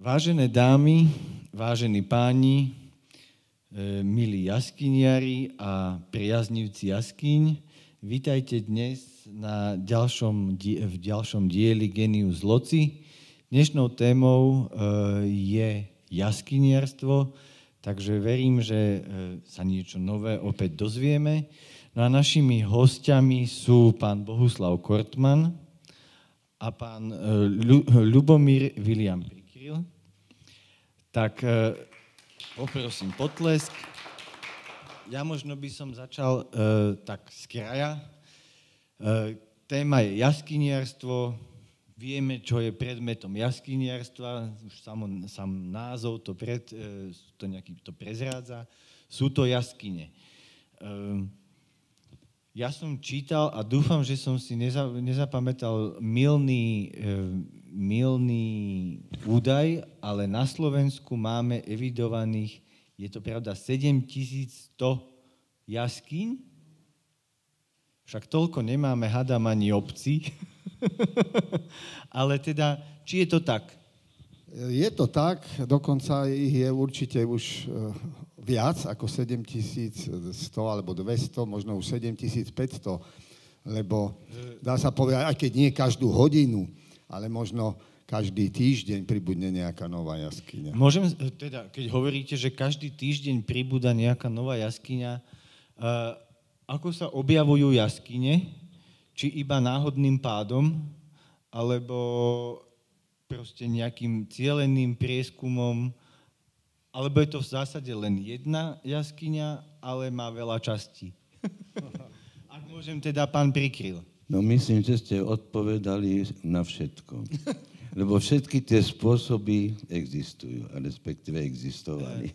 Vážené dámy, vážení páni, e, milí jaskyniari a priaznivci jaskyň, vítajte dnes na ďalšom, v ďalšom dieli Genius Loci. Dnešnou témou e, je jaskyniarstvo, takže verím, že e, sa niečo nové opäť dozvieme. No a našimi hostiami sú pán Bohuslav Kortman a pán Ľubomír William Prikryl tak e, poprosím potlesk. Ja možno by som začal e, tak z kraja. E, téma je jaskyniarstvo. Vieme, čo je predmetom jaskyniarstva. Už sam, sam názov to, pred, to, nejaký, to prezrádza. Sú to jaskyne. Ja som čítal a dúfam, že som si neza, nezapamätal milný e, milný údaj, ale na Slovensku máme evidovaných, je to pravda, 7100 jaskýň. Však toľko nemáme, hadam ani obci. ale teda, či je to tak? Je to tak, dokonca ich je určite už e, viac ako 7100 alebo 200, možno už 7500, lebo dá sa povedať, aj keď nie každú hodinu, ale možno každý týždeň pribudne nejaká nová jaskyňa. Môžem, teda, keď hovoríte, že každý týždeň pribúda nejaká nová jaskyňa, uh, ako sa objavujú jaskyne? Či iba náhodným pádom, alebo proste nejakým cieleným prieskumom, alebo je to v zásade len jedna jaskyňa, ale má veľa častí. Ak môžem teda, pán Prikryl. No myslím, že ste odpovedali na všetko. Lebo všetky tie spôsoby existujú, a respektíve existovali.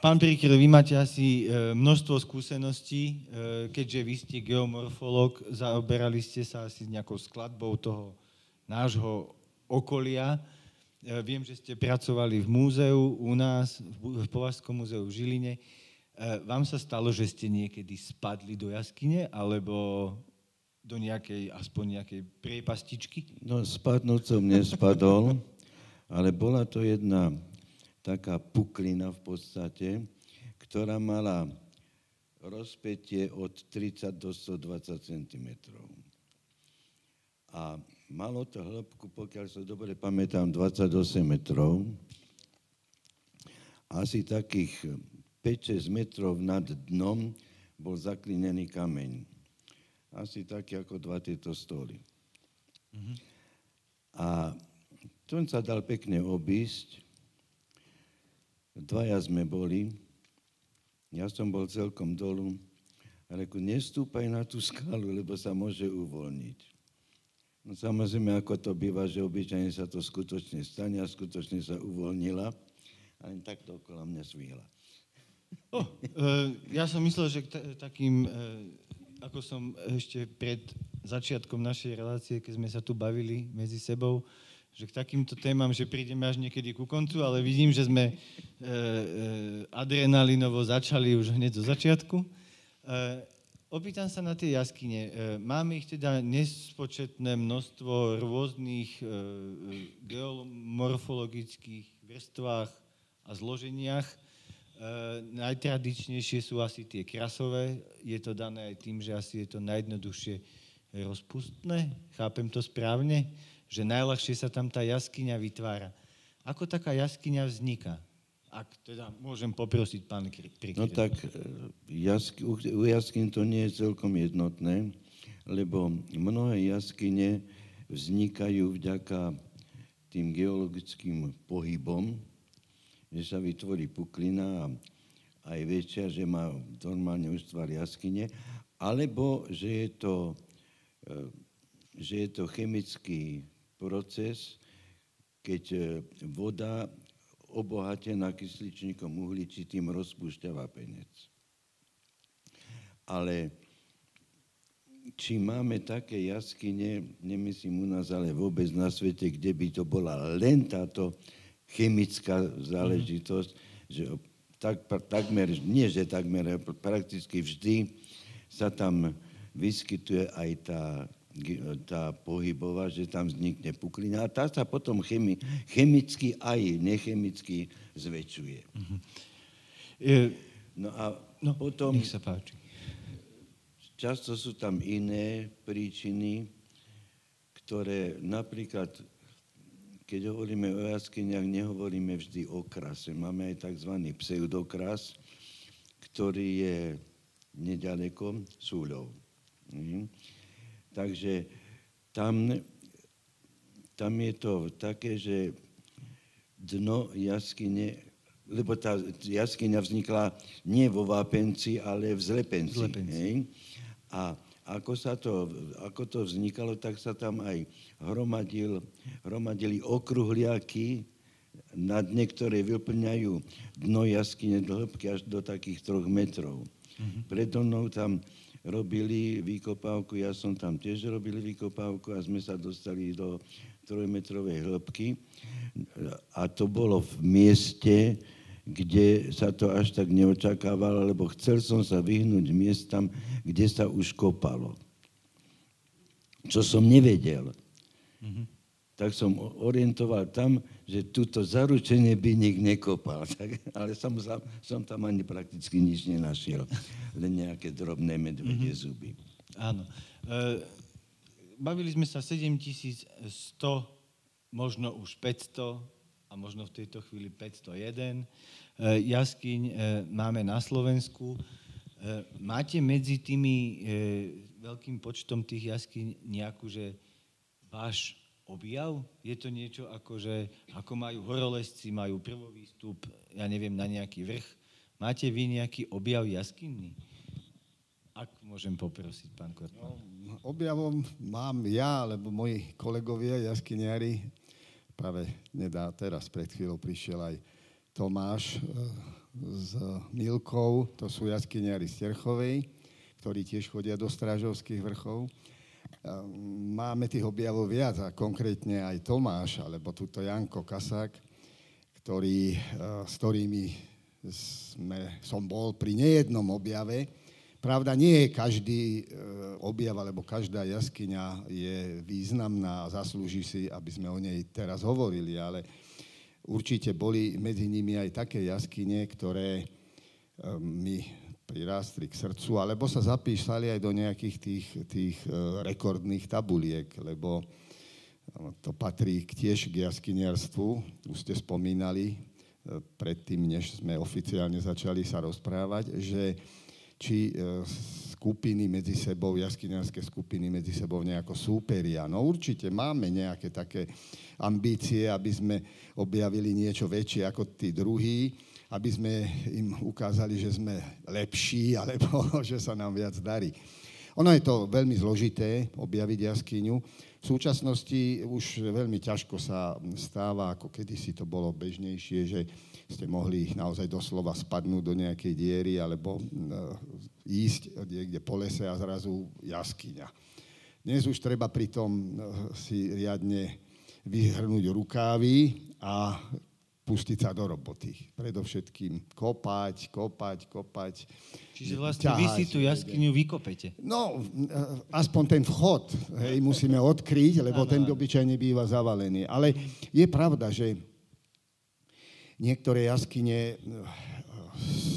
Pán Príkr, vy máte asi e, množstvo skúseností, e, keďže vy ste geomorfológ, zaoberali ste sa asi nejakou skladbou toho nášho okolia. Viem, že ste pracovali v múzeu u nás, v Považskom múzeu v Žiline. Vám sa stalo, že ste niekedy spadli do jaskyne, alebo do nejakej, aspoň nejakej priepastičky? No spadnúť som nespadol, ale bola to jedna taká puklina v podstate, ktorá mala rozpetie od 30 do 120 cm. A malo to hĺbku, pokiaľ sa dobre pamätám, 28 metrov. Asi takých 5-6 metrov nad dnom bol zaklinený kameň asi také ako dva tieto stoly. Mm-hmm. A to sa dal pekne obísť. Dvaja sme boli. Ja som bol celkom dolu. A reku, nestúpaj na tú skalu, lebo sa môže uvoľniť. No samozrejme, ako to býva, že obyčajne sa to skutočne stane a skutočne sa uvoľnila. A len takto okolo mňa svíhla. Oh, uh, ja som myslel, že t- takým uh, ako som ešte pred začiatkom našej relácie, keď sme sa tu bavili medzi sebou, že k takýmto témam, že prídeme až niekedy ku koncu, ale vidím, že sme e, e, adrenalinovo začali už hneď zo začiatku. E, opýtam sa na tie jaskyne. E, máme ich teda nespočetné množstvo rôznych e, geomorfologických vrstvách a zloženiach. Uh, najtradičnejšie sú asi tie krasové. Je to dané aj tým, že asi je to najjednoduchšie rozpustné. Chápem to správne? Že najľahšie sa tam tá jaskyňa vytvára. Ako taká jaskyňa vzniká? Ak teda môžem poprosiť pán Prikryl. No tak e, jasky, u jaskyn to nie je celkom jednotné, lebo mnohé jaskyne vznikajú vďaka tým geologickým pohybom, že sa vytvorí puklina a aj väčšia, že má normálne už tvar jaskyne, alebo že je to, e, že je to chemický proces, keď e, voda obohatená kysličníkom uhličitým rozpúšťa vápenec. Ale či máme také jaskyne, nemyslím u nás, ale vôbec na svete, kde by to bola len táto chemická záležitosť, že tak, takmer, nie že takmer, prakticky vždy sa tam vyskytuje aj tá tá pohybová, že tam vznikne puklina a tá sa potom chemi, chemicky aj nechemicky zväčšuje. Uh-huh. no a no, potom... Nech sa páči. Často sú tam iné príčiny, ktoré napríklad, keď hovoríme o jaskyniach, nehovoríme vždy o krase. Máme aj tzv. pseudokras, ktorý je nedaleko súľov. Mhm. Takže tam, tam je to také, že dno jaskyne, lebo tá jaskyňa vznikla nie vo Vápenci, ale v Zlepenci. Zlepenci. Hej? A ako, sa to, ako to vznikalo, tak sa tam aj hromadil, hromadili okruhliaky, na dne, ktoré vyplňajú dno jaskyne do hĺbky až do takých troch metrov. Mm-hmm. Predo mnou tam robili výkopávku, ja som tam tiež robil výkopávku a sme sa dostali do trojmetrovej hĺbky a to bolo v mieste, kde sa to až tak neočakávalo, lebo chcel som sa vyhnúť miestam, kde sa už kopalo. Čo som nevedel. Mm-hmm. Tak som orientoval tam, že túto zaručenie by nik nekopal. Tak, ale som, som tam ani prakticky nič nenašiel. Len nejaké drobné medvedie mm-hmm. zuby. Áno. E, bavili sme sa 7100, možno už 500 možno v tejto chvíli 501 e, jaskyň e, máme na Slovensku. E, máte medzi tými veľkým počtom tých jaskyň nejakú, že váš objav? Je to niečo ako, že ako majú horolezci, majú prvý stup, ja neviem, na nejaký vrch. Máte vy nejaký objav jaskinný? Ak môžem poprosiť, pán Kortman. No, objavom mám ja, alebo moji kolegovia jaskyniari. Práve nedá, teraz pred chvíľou prišiel aj Tomáš e, s Milkou, to sú jaskyniari z Terchovej, ktorí tiež chodia do Strážovských vrchov. Ehm, máme tých objavov viac a konkrétne aj Tomáš, alebo tuto Janko Kasák, ktorý, eh, s ktorými sme, som bol pri nejednom objave. Pravda, nie každý eh, objav, alebo každá jaskyňa je významná a zaslúži si, aby sme o nej teraz hovorili, ale určite boli medzi nimi aj také jaskyne, ktoré ehm, my prirástli k srdcu, alebo sa zapísali aj do nejakých tých, tých e, rekordných tabuliek, lebo to patrí tiež k jaskyniarstvu. Už ste spomínali predtým, než sme oficiálne začali sa rozprávať, že či e, skupiny medzi sebou, jaskyniarské skupiny medzi sebou nejako súperia. No určite máme nejaké také ambície, aby sme objavili niečo väčšie ako tí druhí, aby sme im ukázali, že sme lepší, alebo že sa nám viac darí. Ono je to veľmi zložité objaviť jaskyňu. V súčasnosti už veľmi ťažko sa stáva, ako kedysi to bolo bežnejšie, že ste mohli naozaj doslova spadnúť do nejakej diery alebo e, ísť niekde po lese a zrazu jaskyňa. Dnes už treba pritom e, si riadne vyhrnúť rukávy a pustiť sa do roboty. Predovšetkým kopať, kopať, kopať. Čiže vlastne ťahať, vy si tú jaskyňu vykopete. No, aspoň ten vchod hej, musíme odkryť, lebo ten obyčajne býva zavalený. Ale je pravda, že niektoré jaskyne eh,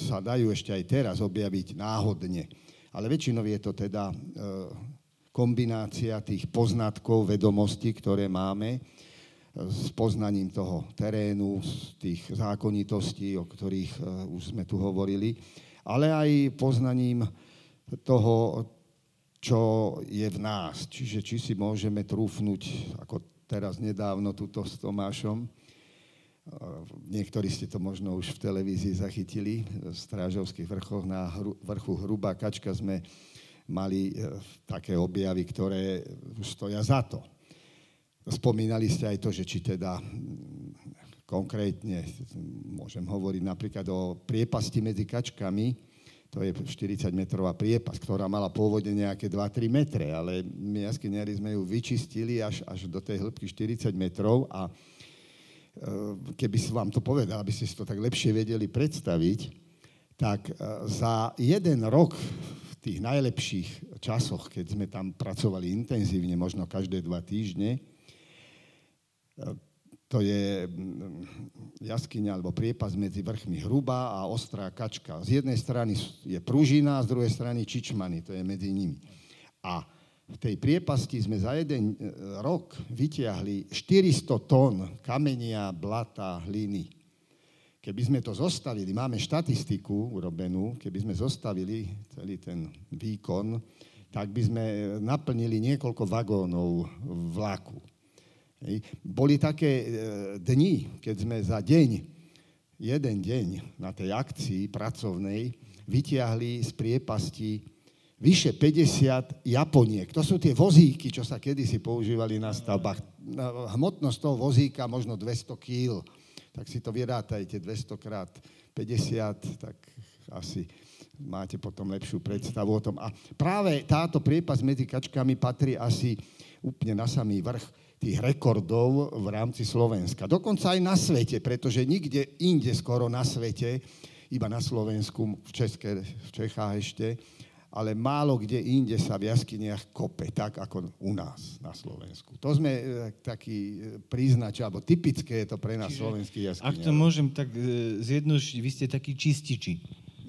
sa dajú ešte aj teraz objaviť náhodne. Ale väčšinou je to teda eh, kombinácia tých poznatkov, vedomostí, ktoré máme s poznaním toho terénu, z tých zákonitostí, o ktorých už sme tu hovorili, ale aj poznaním toho, čo je v nás. Čiže či si môžeme trúfnuť, ako teraz nedávno tuto s Tomášom, niektorí ste to možno už v televízii zachytili, v Strážovských vrchoch na vrchu Hrubá kačka sme mali e, také objavy, ktoré už stoja za to. Spomínali ste aj to, že či teda mm, konkrétne, môžem hovoriť napríklad o priepasti medzi kačkami, to je 40 metrová priepas, ktorá mala pôvodne nejaké 2-3 metre, ale my jaskyniari sme ju vyčistili až, až do tej hĺbky 40 metrov a keby som vám to povedal, aby ste si to tak lepšie vedeli predstaviť, tak e, za jeden rok v tých najlepších časoch, keď sme tam pracovali intenzívne, možno každé dva týždne, to je mm, jaskyňa alebo priepas medzi vrchmi Hrubá a Ostrá Kačka. Z jednej strany je Pružina, z druhej strany Čičmany, to je medzi nimi. A v tej priepasti sme za jeden e, rok vytiahli 400 tón kamenia, blata, hliny. Keby sme to zostavili, máme štatistiku urobenú, keby sme zostavili celý ten výkon, tak by sme naplnili niekoľko vagónov vlaku. Boli také e, dni, keď sme za deň, jeden deň na tej akcii pracovnej vytiahli z priepasti vyše 50 Japoniek. To sú tie vozíky, čo sa kedysi používali na stavbách. Hmotnosť toho vozíka možno 200 kg. Tak si to vyrátajte 200 krát 50, tak asi máte potom lepšiu predstavu o tom. A práve táto priepas medzi kačkami patrí asi úplne na samý vrch tých rekordov v rámci Slovenska. Dokonca aj na svete, pretože nikde inde skoro na svete, iba na Slovensku, v, České, v Čechách ešte, ale málo kde inde sa v jaskyniach kope, tak ako u nás na Slovensku. To sme e, taký e, príznač, alebo typické je to pre nás slovenský jaskyniach. Ak to môžem tak e, zjednodušiť, vy ste takí čističi.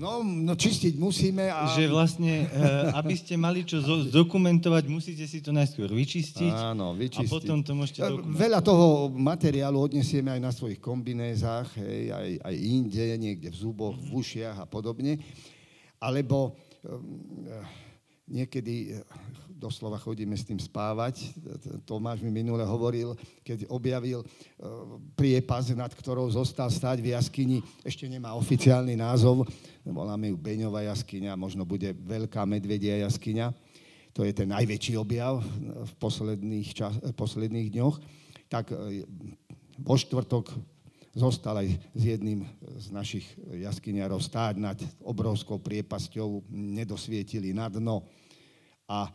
No, no čistiť musíme a... Že vlastne, uh, aby ste mali čo zdokumentovať, musíte si to najskôr vyčistiť. Áno, vyčistiť. A potom to môžete dokumentovať. Veľa toho materiálu odnesieme aj na svojich kombinézach, hej, aj, aj inde, niekde v zuboch, v ušiach a podobne. Alebo niekedy doslova chodíme s tým spávať. Tomáš mi minule hovoril, keď objavil e, priepas, nad ktorou zostal stať v jaskyni, ešte nemá oficiálny názov, voláme ju Beňová jaskyňa, možno bude Veľká medvedia jaskyňa. To je ten najväčší objav v posledných, čas, posledných dňoch. Tak vo štvrtok zostal aj s jedným z našich jaskyniarov stáť nad obrovskou priepasťou, nedosvietili na dno a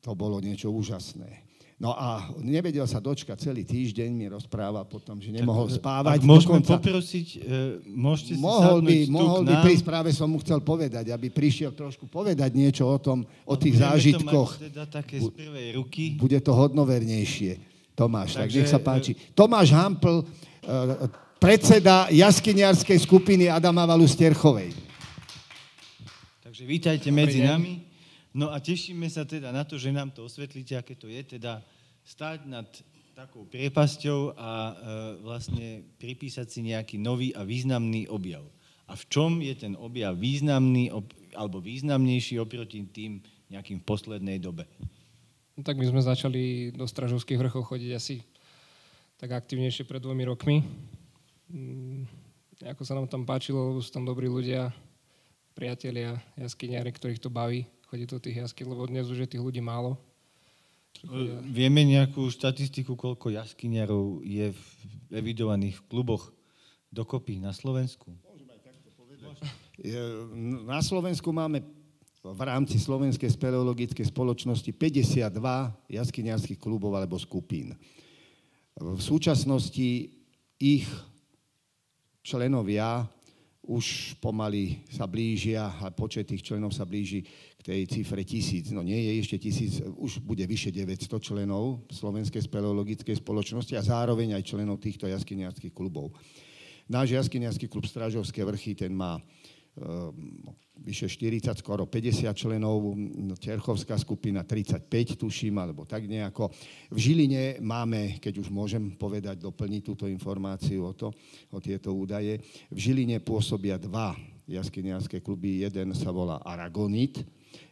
to bolo niečo úžasné. No a nevedel sa dočkať celý týždeň, mi rozprával potom, že nemohol tak, spávať. Ak môžeme dokonca, poprosiť, e, môžete si mohol by, mohol by prísť, práve som mu chcel povedať, aby prišiel trošku povedať niečo o tom, o tých zážitkoch. To teda také z prvej ruky. Bude to hodnovernejšie. Tomáš, Takže, tak nech sa páči. Tomáš Hampl, e, predseda jaskyniarskej skupiny Adama Valu Sterchovej. Takže vítajte medzi nami. No a tešíme sa teda na to, že nám to osvetlíte, aké to je teda stáť nad takou priepasťou a e, vlastne pripísať si nejaký nový a významný objav. A v čom je ten objav významný ob, alebo významnejší oproti tým nejakým v poslednej dobe? No, tak my sme začali do Stražovských vrchov chodiť asi tak aktivnejšie pred dvomi rokmi. Mm, ako sa nám tam páčilo, sú tam dobrí ľudia, priatelia, jaskyniari, ktorých to baví chodiť do tých jaskyň, lebo dnes už je tých ľudí málo. Chodia... Vieme nejakú štatistiku, koľko jaskyniarov je v, evidovaných v kluboch dokopy na Slovensku? Na Slovensku máme v rámci Slovenskej speleologickej spoločnosti 52 jaskyniarských klubov alebo skupín. V súčasnosti ich členovia už pomaly sa blížia a počet tých členov sa blíži k tej cifre tisíc. No nie je ešte tisíc, už bude vyše 900 členov Slovenskej speleologickej spoločnosti a zároveň aj členov týchto jaskyniarských klubov. Náš jaskyniarský klub Strážovské vrchy, ten má Ehm, vyše 40, skoro 50 členov, Čerchovská skupina 35, tuším, alebo tak nejako. V Žiline máme, keď už môžem povedať, doplniť túto informáciu o, to, o tieto údaje, v Žiline pôsobia dva jaskyniarské kluby, jeden sa volá Aragonit,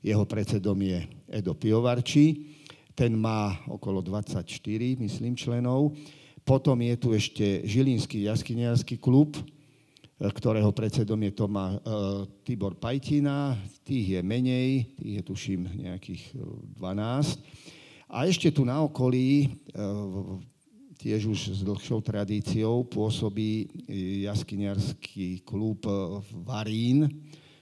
jeho predsedom je Edo Piovarči, ten má okolo 24, myslím, členov. Potom je tu ešte Žilinský jaskyniarský klub, ktorého predsedom je Toma, uh, Tibor Pajtina, tých je menej, tých je tuším nejakých 12. E, A ešte tu na okolí, tiež už s dlhšou tradíciou, pôsobí jaskyniarský klub Varín,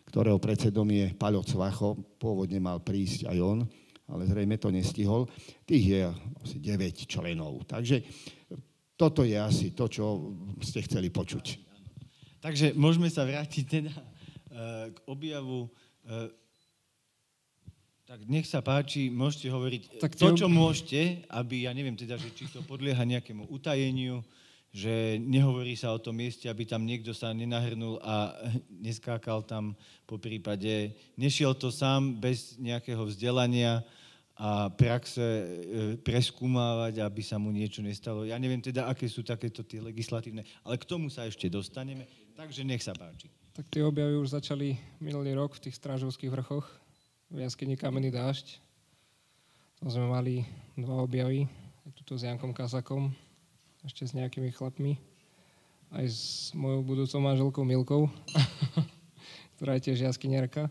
ktorého predsedom je Paľo Cvacho, pôvodne mal prísť aj on, ale zrejme to nestihol. Tých je asi 9 členov. Takže toto je asi to, čo ste chceli počuť. Takže môžeme sa vrátiť teda eh, k objavu E, tak nech sa páči, môžete hovoriť Tak to, čo môžete, aby, ja neviem teda, že či to podlieha nejakému utajeniu, že nehovorí sa o tom mieste, aby tam niekto sa nenahrnul a neskákal tam po prípade. Nešiel to sám bez nejakého vzdelania a praxe e, preskúmávať, aby sa mu niečo nestalo. Ja neviem teda, aké sú takéto tie legislatívne, ale k tomu sa ešte dostaneme, takže nech sa páči. Tak tie objavy už začali minulý rok v tých strážovských vrchoch v jaskyni Kamenný dážď. Tam sme mali dva objavy, tuto s Jankom Kasakom, ešte s nejakými chlapmi, aj s mojou budúcou manželkou Milkou, ktorá je tiež jaskyniarka.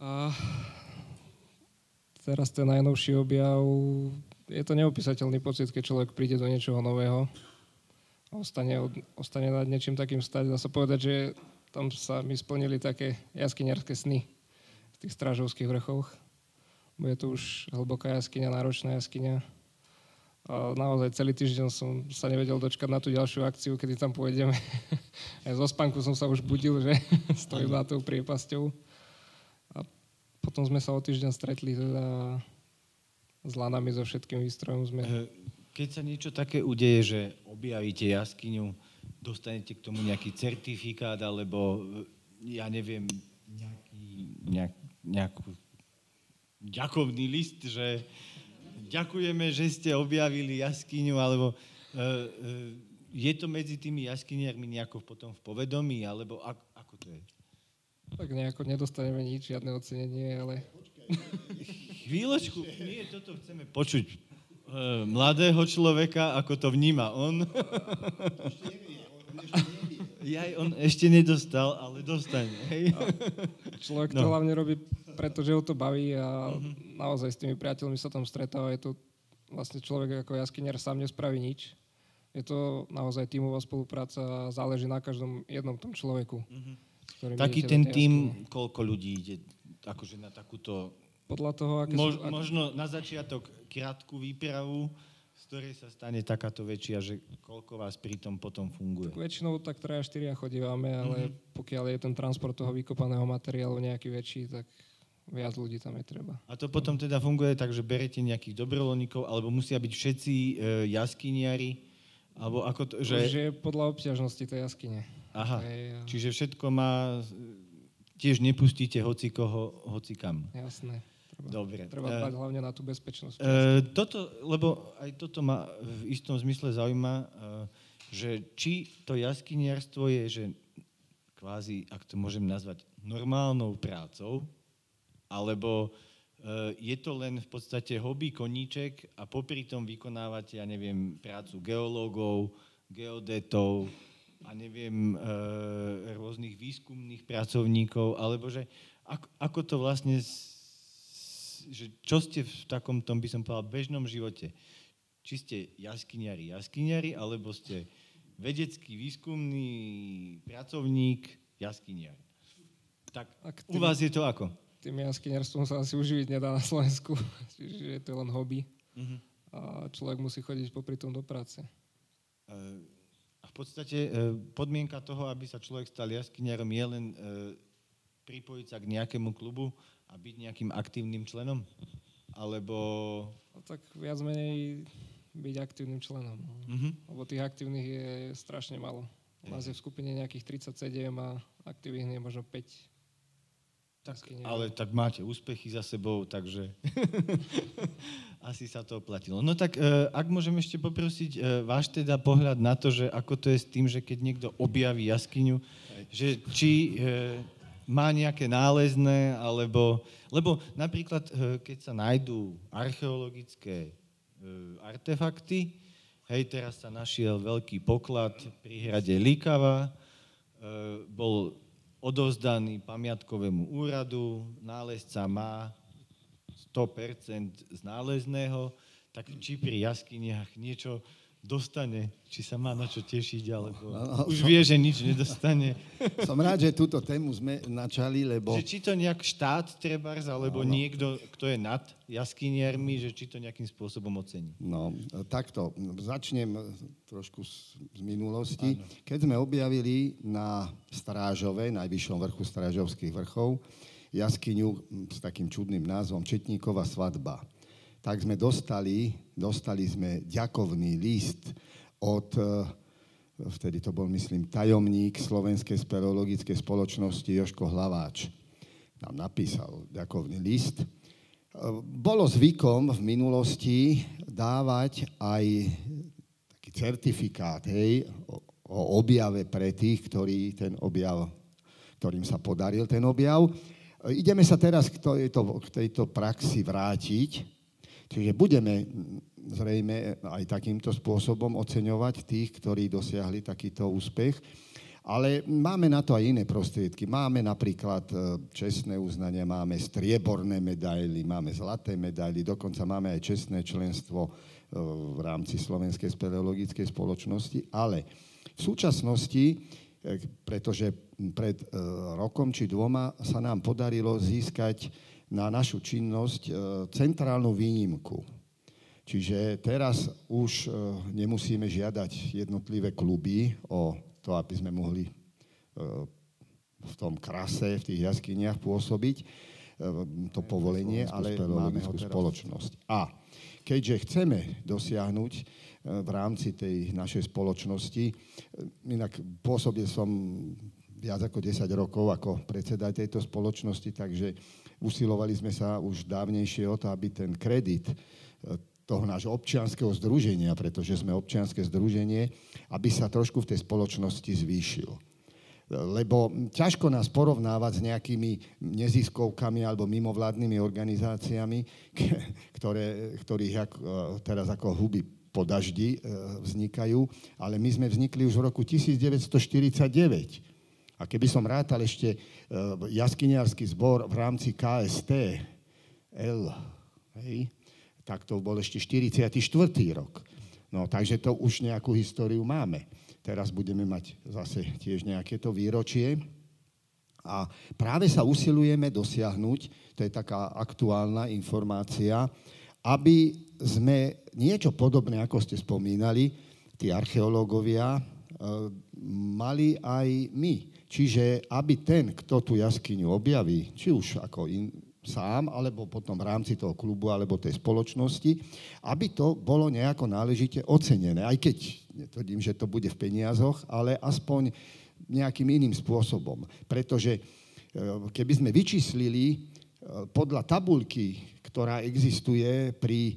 A teraz ten najnovší objav, je to neopísateľný pocit, keď človek príde do niečoho nového ostane, od, ostane nad niečím takým stať. Dá sa povedať, že tam sa mi splnili také jaskyniarské sny v tých strážovských vrchoch. Bude to už hlboká jaskyňa, náročná jaskyňa. A naozaj celý týždeň som sa nevedel dočkať na tú ďalšiu akciu, kedy tam pôjdeme. Aj zo spánku som sa už budil, že stojím na tou priepasťou. A potom sme sa o týždeň stretli teda s lanami, so všetkým výstrojom sme E, Keď sa niečo také udeje, že objavíte jaskyňu, dostanete k tomu nejaký certifikát, alebo e, ja neviem, nejaký, nejak, nejakú ďakovný list, že ďakujeme, že ste objavili jaskyňu, alebo e, e, je to medzi tými jaskyniarmi nejako potom v povedomí, alebo ako, ako to je? tak nejako nedostaneme nič, žiadne ocenenie, ale Chvíľočku, nie, toto chceme počuť mladého človeka, ako to vníma on. Jaj, on ešte nedostal, ale dostane. Hej? Človek No. to hlavne robí, pretože ho to baví a naozaj s tými priateľmi sa tam stretáva. Je to vlastne človek ako jaskyniar sám nespraví nič. Je to naozaj tímová spolupráca a záleží na každom jednom tom človeku. ktorým Taký ten tým, koľko ľudí ide akože na takúto, Podľa toho, aké mož, sú... ak- možno na začiatok krátku výpravu, z ktorej sa stane takáto väčšia, že koľko vás pri tom potom funguje. Väčšinou tak traja, štyria chodívame, ale Mhm. pokiaľ je ten transport toho vykopaného materiálu nejaký väčší, tak viac ľudí tam je treba. A to potom teda funguje tak, že berete nejakých dobrovoľníkov, alebo musia byť všetci e, jaskyniari, alebo ako to, Že... Už je podľa obťažnosti tej jaskyne. Aha, Hej, a- čiže všetko má... Tiež nepustíte hoci koho, hoci kam. Jasné. Treba, Dobre. treba dbať hlavne na tú bezpečnosť. E, toto, lebo aj toto ma v istom zmysle zaujíma, e, že či to jaskyniarstvo je, že kvázi, ak to môžem nazvať, normálnou prácou, alebo je to len v podstate hobby koníček a popri tom vykonávate, ja neviem, prácu geológov, geodetov a neviem, rôznych výskumných pracovníkov, alebo že ako, ako to vlastne že čo ste v takom tom, by som povedal, bežnom živote? Či ste jaskyniari, jaskyniari, alebo ste vedecký, výskumný pracovník, jaskyniar. Tak Ak u tým- vás je to ako? Tým jaskyniarstvom sa asi uživiť nedá na Slovensku, čiže je to len hobby. Mhm. A človek musí chodiť popri tom do práce. E, A v podstate e, podmienka toho, aby sa človek stal jaskyniarom, je len e, pripojiť sa k nejakému klubu a byť nejakým aktívnym členom? Alebo... A tak viac menej byť aktívnym členom. no. Mhm. Lebo tých aktívnych je strašne málo. U nás je v skupine nejakých 37 a aktívnych je možno 5. Tak, ale tak máte úspechy za sebou, takže asi sa to oplatilo. No tak, e, ak môžem ešte poprosiť e, váš teda pohľad na to, že ako to je s tým, že keď niekto objaví jaskyňu, že či e, má nejaké nálezné, alebo... Lebo napríklad, e, keď sa nájdú archeologické e, artefakty, hej, teraz sa našiel veľký poklad pri hrade Likava, e, bol odovzdaný pamiatkovému úradu, nálezca má 100% z nálezného, tak či pri jaskyniach niečo dostane, či sa má na čo tešiť, alebo No, no, už som- vie, že nič nedostane. Som rád, že túto tému sme načali, lebo... Že či to nejak štát trebárs, alebo niekto, kto je nad jaskyniarmi, že či to nejakým spôsobom ocení. No, takto, začnem trošku z, z minulosti. Keď sme objavili na Strážove, najvyššom vrchu Strážovských vrchov, jaskyňu s takým čudným názvom Četníková svadba, tak sme dostali, dostali sme ďakovný list od, eh, vtedy to bol, myslím, tajomník Slovenskej speleologickej spoločnosti Joško Hlaváč. Nám napísal ďakovný list. Bolo zvykom v minulosti dávať aj taký certifikát hej, o, objave pre tých, ktorí ten objav, ktorým sa podaril ten objav. Ideme sa teraz k tejto, k tejto praxi vrátiť. Čiže budeme zrejme aj takýmto spôsobom oceňovať tých, ktorí dosiahli takýto úspech. Ale máme na to aj iné prostriedky. Máme napríklad e, čestné uznania, máme strieborné medaily, máme zlaté medaily, dokonca máme aj čestné členstvo e, v rámci Slovenskej speleologickej spoločnosti. Ale v súčasnosti, e, pretože pred rokom či dvoma sa nám podarilo získať na našu činnosť centrálnu výnimku. Čiže teraz už nemusíme žiadať jednotlivé kluby o to, aby sme mohli v tom krase, v tých jaskyniach pôsobiť to povolenie, ale máme ho spoločnosť. A keďže chceme dosiahnuť v rámci tej našej spoločnosti, inak pôsobil som viac ako 10 rokov ako predseda tejto spoločnosti, takže usilovali sme sa už dávnejšie o to, aby ten kredit toho nášho občianského združenia, pretože sme občianske združenie, aby sa trošku v tej spoločnosti zvýšil. Lebo ťažko nás porovnávať s nejakými neziskovkami alebo mimovládnymi organizáciami, ktoré, ktorých teraz ako huby po daždi vznikajú, ale my sme vznikli už v roku 1949. A keby som rátal ešte jaskyniarský zbor v rámci KST, L, hej, tak to bol ešte 44. rok. No, takže to už nejakú históriu máme. Teraz budeme mať zase tiež nejaké to výročie. A práve sa usilujeme dosiahnuť, to je taká aktuálna informácia, aby sme niečo podobné, ako ste spomínali, tí archeológovia, mali aj my. Čiže aby ten, kto tú jaskyňu objaví, či už ako in, sám, alebo potom v rámci toho klubu, alebo tej spoločnosti, aby to bolo nejako náležite ocenené. Aj keď netvrdím, že to bude v peniazoch, ale aspoň nejakým iným spôsobom. Pretože keby sme vyčíslili podľa tabulky, ktorá existuje pri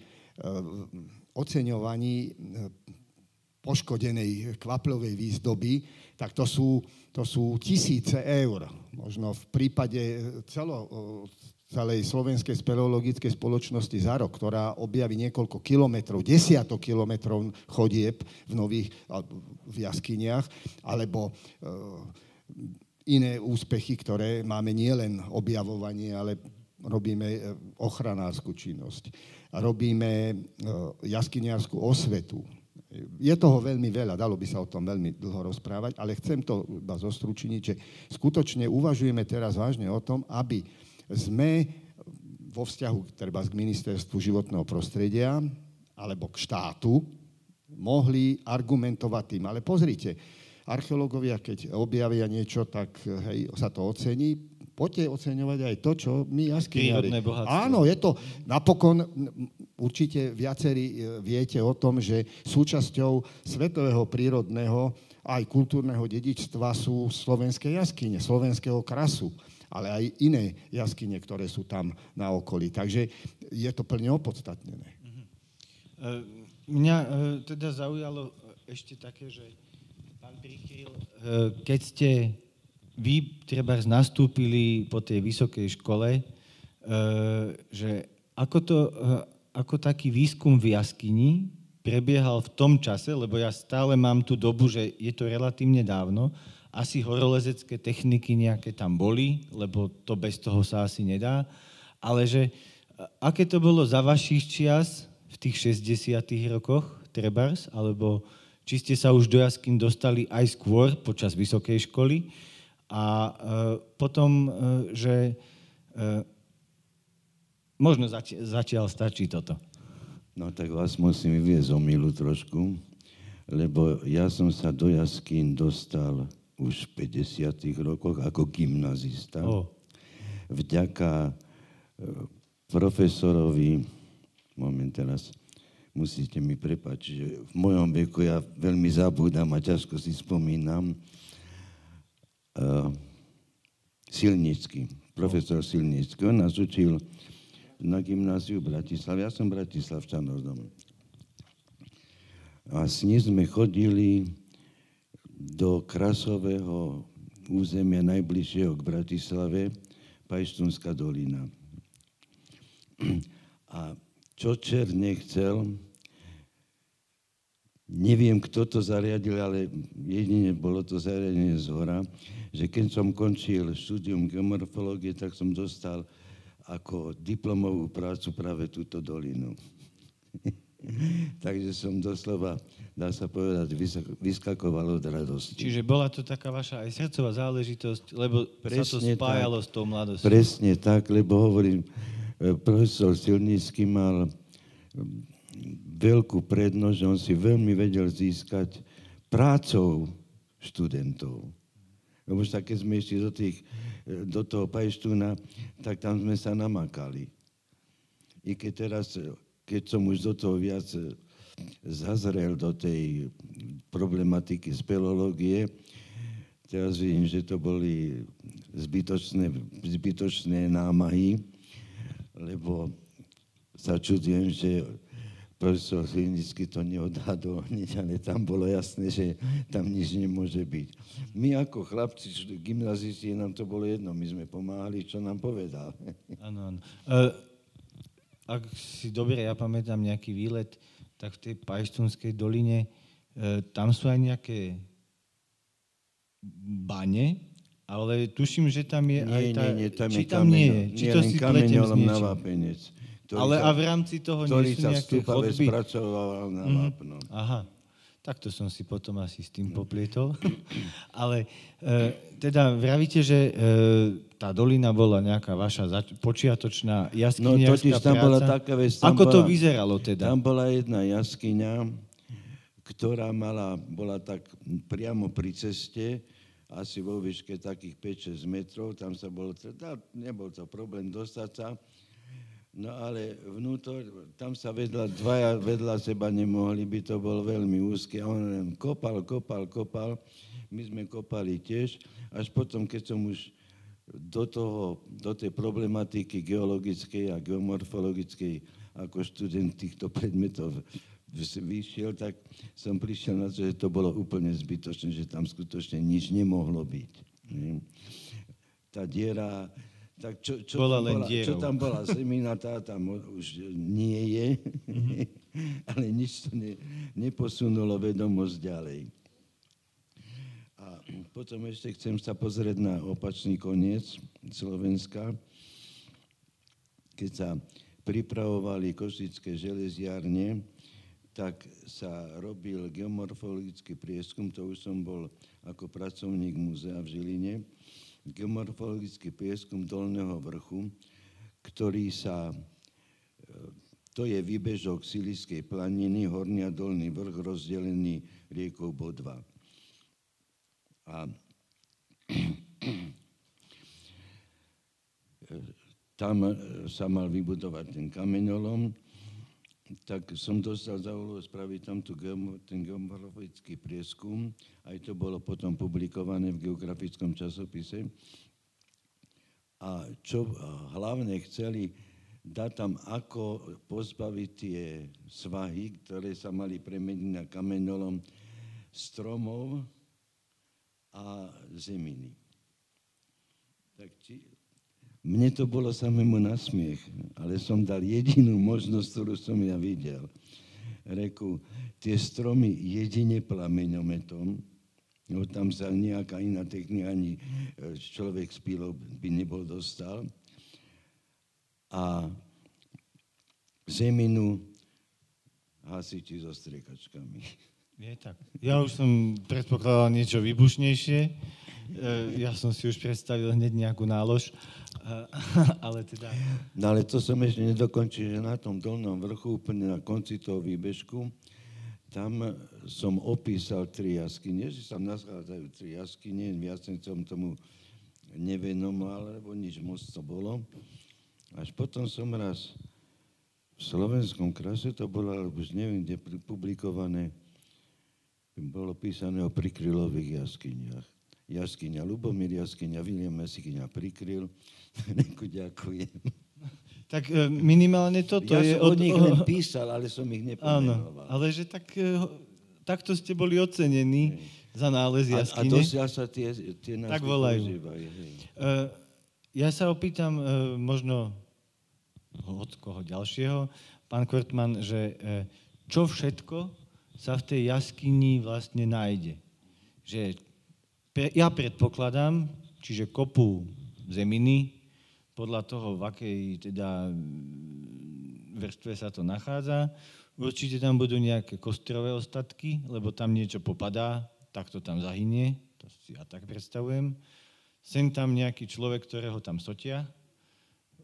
oceňovaní poškodenej kvaplovej výzdoby, tak to sú, to sú tisíce eur. Možno v prípade celo, celej slovenskej speleologickej spoločnosti za rok, ktorá objaví niekoľko kilometrov, desiatok kilometrov chodieb v nových v jaskyniach, alebo iné úspechy, ktoré máme nielen objavovanie, ale robíme ochranárskú činnosť. Robíme jaskyniarskú osvetu. Je toho veľmi veľa, dalo by sa o tom veľmi dlho rozprávať, ale chcem to iba zostručiniť, že skutočne uvažujeme teraz vážne o tom, aby sme vo vzťahu treba k ministerstvu životného prostredia alebo k štátu mohli argumentovať tým. Ale pozrite, archeológovia, keď objavia niečo, tak hej, sa to ocení. Poďte oceňovať aj to, čo my jaskyniari. Áno, je to napokon, určite viacerí viete o tom, že súčasťou svetového prírodného aj kultúrneho dedičstva sú slovenské jaskyne, slovenského krasu ale aj iné jaskyne, ktoré sú tam na okolí. Takže je to plne opodstatnené. Mňa teda zaujalo ešte také, že pán Prikryl, keď ste vy treba nastúpili po tej vysokej škole, že ako, to, ako taký výskum v jaskyni prebiehal v tom čase, lebo ja stále mám tú dobu, že je to relatívne dávno, asi horolezecké techniky nejaké tam boli, lebo to bez toho sa asi nedá, ale že aké to bolo za vašich čias v tých 60 rokoch, trebárs, alebo či ste sa už do jaskyn dostali aj skôr počas vysokej školy a e, potom, e, že e, možno zatiaľ stačí toto. No tak vás musím vyviezť o milu trošku, lebo ja som sa do jaskýn dostal už v 50 rokoch ako gymnazista. O. Vďaka profesorovi, moment teraz, musíte mi prepať, že v mojom veku ja veľmi zabúdam a ťažko si spomínam. Uh, Silnický, profesor Silnický. On nás učil na gymnáziu v Bratislave. Ja som Bratislavčan rodom. A s ním sme chodili do krasového územia najbližšieho k Bratislave, Pajštúnska dolina. A čo Čer nechcel, neviem, kto to zariadil, ale jedine bolo to zariadenie z hora, že keď som končil štúdium geomorfológie, tak som dostal ako diplomovú prácu práve túto dolinu. Takže som doslova, dá sa povedať, vyskakoval od radosti. Čiže bola to taká vaša aj srdcová záležitosť, lebo Presne sa to spájalo tak, s tou mladosťou. Presne tak, lebo hovorím, e, profesor Silnícky mal veľkú prednosť, že on si veľmi vedel získať prácou študentov. Lebo už keď sme išli do, tých, e, do toho Pajštúna, tak tam sme sa namakali. I keď teraz keď som už do toho viac e, zazrel do tej problematiky spelológie, teraz vidím, že to boli zbytočné, zbytočné námahy, lebo sa čudujem, že profesor Silnický to neodhadol hneď, ale tam bolo jasné, že tam nič nemôže byť. My ako chlapci, gymnazisti, nám to bolo jedno, my sme pomáhali, čo nám povedal. Áno, áno. Uh, ak si dobre ja pamätám nejaký výlet, tak v tej Pajštunskej doline, e, tam sú aj nejaké bane, ale tuším, že tam je nie, aj tá... Nie, nie, tam či je tam nie je? Či to si s na vápenec. Ale a v rámci toho nie sú nejaké chodby? spracoval na mm-hmm. vápno. Aha. Takto som si potom asi s tým poplietol. Ale e, teda vravíte, že e, tá dolina bola nejaká vaša zač- počiatočná jaskyniarská No totiž tam práca. bola taká vec. Tam Ako bola, to vyzeralo teda? Tam bola jedna jaskyňa, ktorá mala, bola tak priamo pri ceste, asi vo výške takých 5-6 metrov, tam sa bolo, teda nebol to problém dostať sa, No ale vnútor, tam sa vedľa, dvaja vedľa seba nemohli by, to bol veľmi úzky. A on len kopal, kopal, kopal. My sme kopali tiež. Až potom, keď som už do, toho, do tej problematiky geologickej a geomorfologickej ako študent týchto predmetov vyšiel, tak som prišiel na to, že to bolo úplne zbytočné, že tam skutočne nič nemohlo byť. Tá diera, tak čo, čo, bola tam len bola, čo tam bola zemina, tá tam už nie je, mm-hmm. ale nič to ne, neposunulo vedomosť ďalej. A potom ešte chcem sa pozrieť na opačný koniec Slovenska. Keď sa pripravovali košické železiarne, tak sa robil geomorfologický prieskum, to už som bol ako pracovník múzea v Žiline, geomorfologický prieskum dolného vrchu, ktorý sa, e, to je výbežok Siliskej planiny, horný a dolný vrch rozdelený riekou Bodva. A tam sa mal vybudovať ten kameňolom, tak som dostal za úlohu spraviť tam tu ten geomorfovický prieskum. Aj to bolo potom publikované v geografickom časopise. A čo hlavne chceli dať tam, ako pozbaviť tie svahy, ktoré sa mali premeniť na kameňolom stromov a zeminy. Tak či, mne to bolo samému na smiech, ale som dal jedinú možnosť, ktorú som ja videl. Reku, tie stromy jedine plameňometom, no tam sa nejaká iná technika, ani e, človek s pílou by nebol dostal. A zeminu hasiči so striekačkami. Je tak. Ja už som predpokladal niečo výbušnejšie. E, ja som si už predstavil hneď nejakú nálož. Ale teda... No ale to som ešte nedokončil, že na tom dolnom vrchu, úplne na konci toho výbežku, tam som opísal tri jaskyne, že sa nachádzajú tri jaskyne, viac som tomu nevenomal, lebo nič moc to bolo. Až potom som raz v slovenskom krase to bolo, alebo už neviem, kde publikované, bolo písané o prikrylových jaskyniach. Jaskyňa Lubomír, jaskyňa William jaskyňa prikryl. Reku, ďakujem. Tak e, minimálne toto ja je... som od nich len písal, ale som ich nepomenoval. Áno, ale že tak, e, takto ste boli ocenení hej. za nález jaskyne. A, a dosiaľ sa tie, tie tak volajú. Uh, ja sa opýtam uh, možno od koho ďalšieho, pán Kvrtman, že uh, čo všetko sa v tej jaskyni vlastne nájde. Že ja predpokladám, čiže kopu zeminy, podľa toho, v akej teda vrstve sa to nachádza. Určite tam budú nejaké kostrové ostatky, lebo tam niečo popadá, tak to tam zahynie, to si ja tak predstavujem. Sem tam nejaký človek, ktorého tam sotia,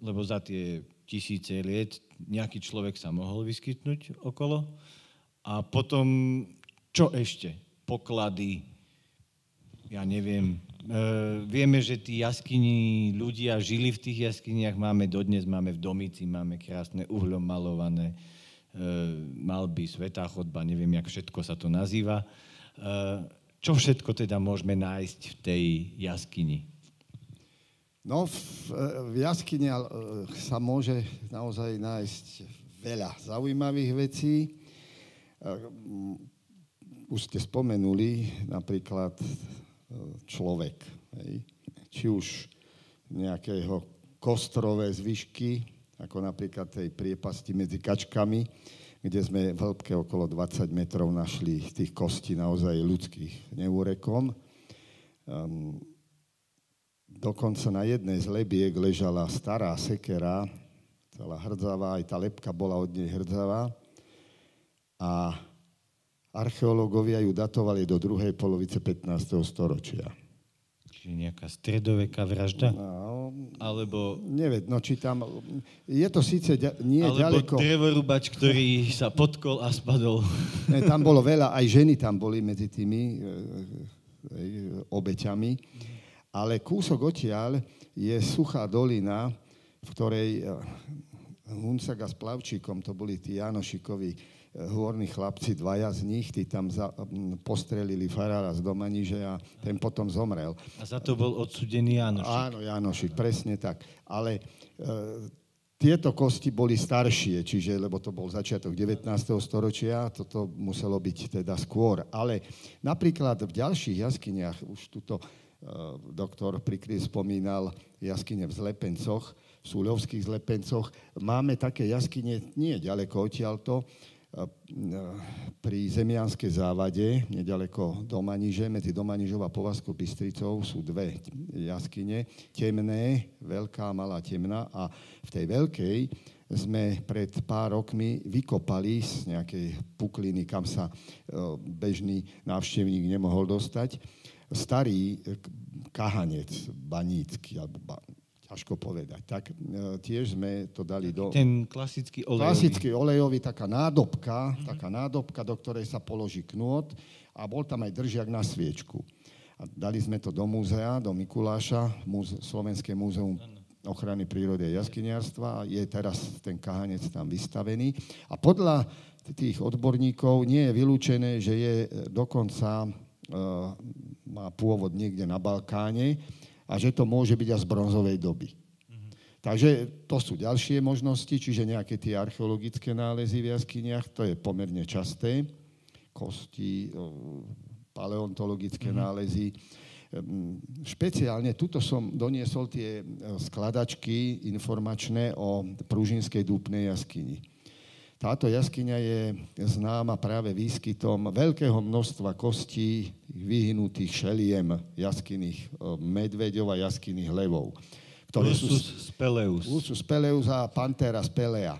lebo za tie tisíce liet nejaký človek sa mohol vyskytnúť okolo. A potom, čo ešte? Poklady, ja neviem. E, vieme, že tí jaskyni ľudia žili v tých jaskyniach, máme dodnes, máme v domici, máme krásne uhľom malované e, malby, svetá chodba, neviem, jak všetko sa to nazýva. E, čo všetko teda môžeme nájsť v tej jaskyni? No, v, v jaskyni e, sa môže naozaj nájsť veľa zaujímavých vecí. Ehm, už ste spomenuli napríklad e, človek. Hej. Či už nejakého kostrové zvyšky, ako napríklad tej priepasti medzi kačkami, kde sme v hĺbke okolo 20 metrov našli tých kostí naozaj ľudských neúrekom. Um, dokonca na jednej z lebiek ležala stará sekera, celá hrdzavá, aj tá lepka bola od nej hrdzavá a archeológovia ju datovali do druhej polovice 15. storočia. Čiže nejaká stredoveká vražda? No, alebo... Nevedno, či tam... Je to síce ďa... nie alebo ďaleko... Alebo drevorubač, ktorý sa potkol a spadol. Ne, tam bolo veľa, aj ženy tam boli medzi tými e, e, obeťami. Ale kúsok odtiaľ je suchá dolina, v ktorej e, Hunsaga s Plavčíkom, to boli tí Janošikovi, hôrni chlapci, dvaja z nich, tí tam za, postrelili farára z Domaniže a ten potom zomrel. A za to bol odsudený Janošik. Áno, Janošik, presne tak. Ale e, tieto kosti boli staršie, čiže, lebo to bol začiatok 19. storočia, toto muselo byť teda skôr. Ale napríklad v ďalších jaskyniach, už tuto e, doktor Prikry spomínal jaskyne v Zlepencoch, v Súľovských Zlepencoch, máme také jaskyne nie ďaleko odtiaľto, pri Zemianskej závade, nedaleko Domaniže, medzi Domanižou a Povazkou Bystricou sú dve jaskyne, temné, veľká, malá, temná. A v tej veľkej sme pred pár rokmi vykopali z nejakej pukliny, kam sa e, bežný návštevník nemohol dostať, starý kahanec banícky, alebo ťažko povedať. Tak e, tiež sme to dali do... Ten klasický olejový. Klasický olejový, taká nádobka, mm-hmm. taká nádobka, do ktorej sa položí knôt a bol tam aj držiak na sviečku. A dali sme to do múzea, do Mikuláša, múze, Slovenské múzeum ochrany prírody a jaskyniarstva. Je teraz ten kahanec tam vystavený. A podľa tých odborníkov nie je vylúčené, že je dokonca, e, má pôvod niekde na Balkáne, a že to môže byť aj z bronzovej doby. Mm-hmm. Takže to sú ďalšie možnosti, čiže nejaké tie archeologické nálezy v jaskyniach, to je pomerne časté. Kosti, paleontologické mm-hmm. nálezy. Ehm, špeciálne tuto som doniesol tie e, skladačky informačné o Pružinskej dúpnej jaskyni. Táto jaskyňa je známa práve výskytom veľkého množstva kostí vyhnutých šeliem jaskyných e, medveďov a jaskyných levov. Ktoré Ursus sú, speleus. Ursus speleus a Pantera spelea.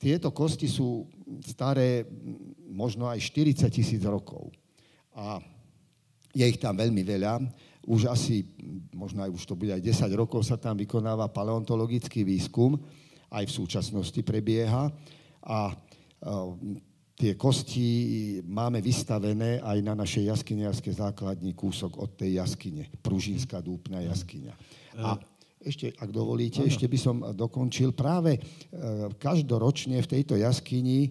Tieto kosti sú staré možno aj 40 tisíc rokov. A je ich tam veľmi veľa. Už asi, možno aj už to bude aj 10 rokov sa tam vykonáva paleontologický výskum, aj v súčasnosti prebieha. A tie kosti máme vystavené aj na našej jaskyniarskej základni kúsok od tej jaskyne. Pružinská dúpna jaskyňa. A ešte, ak dovolíte, ano. ešte by som dokončil. Práve e, každoročne v tejto jaskyni e,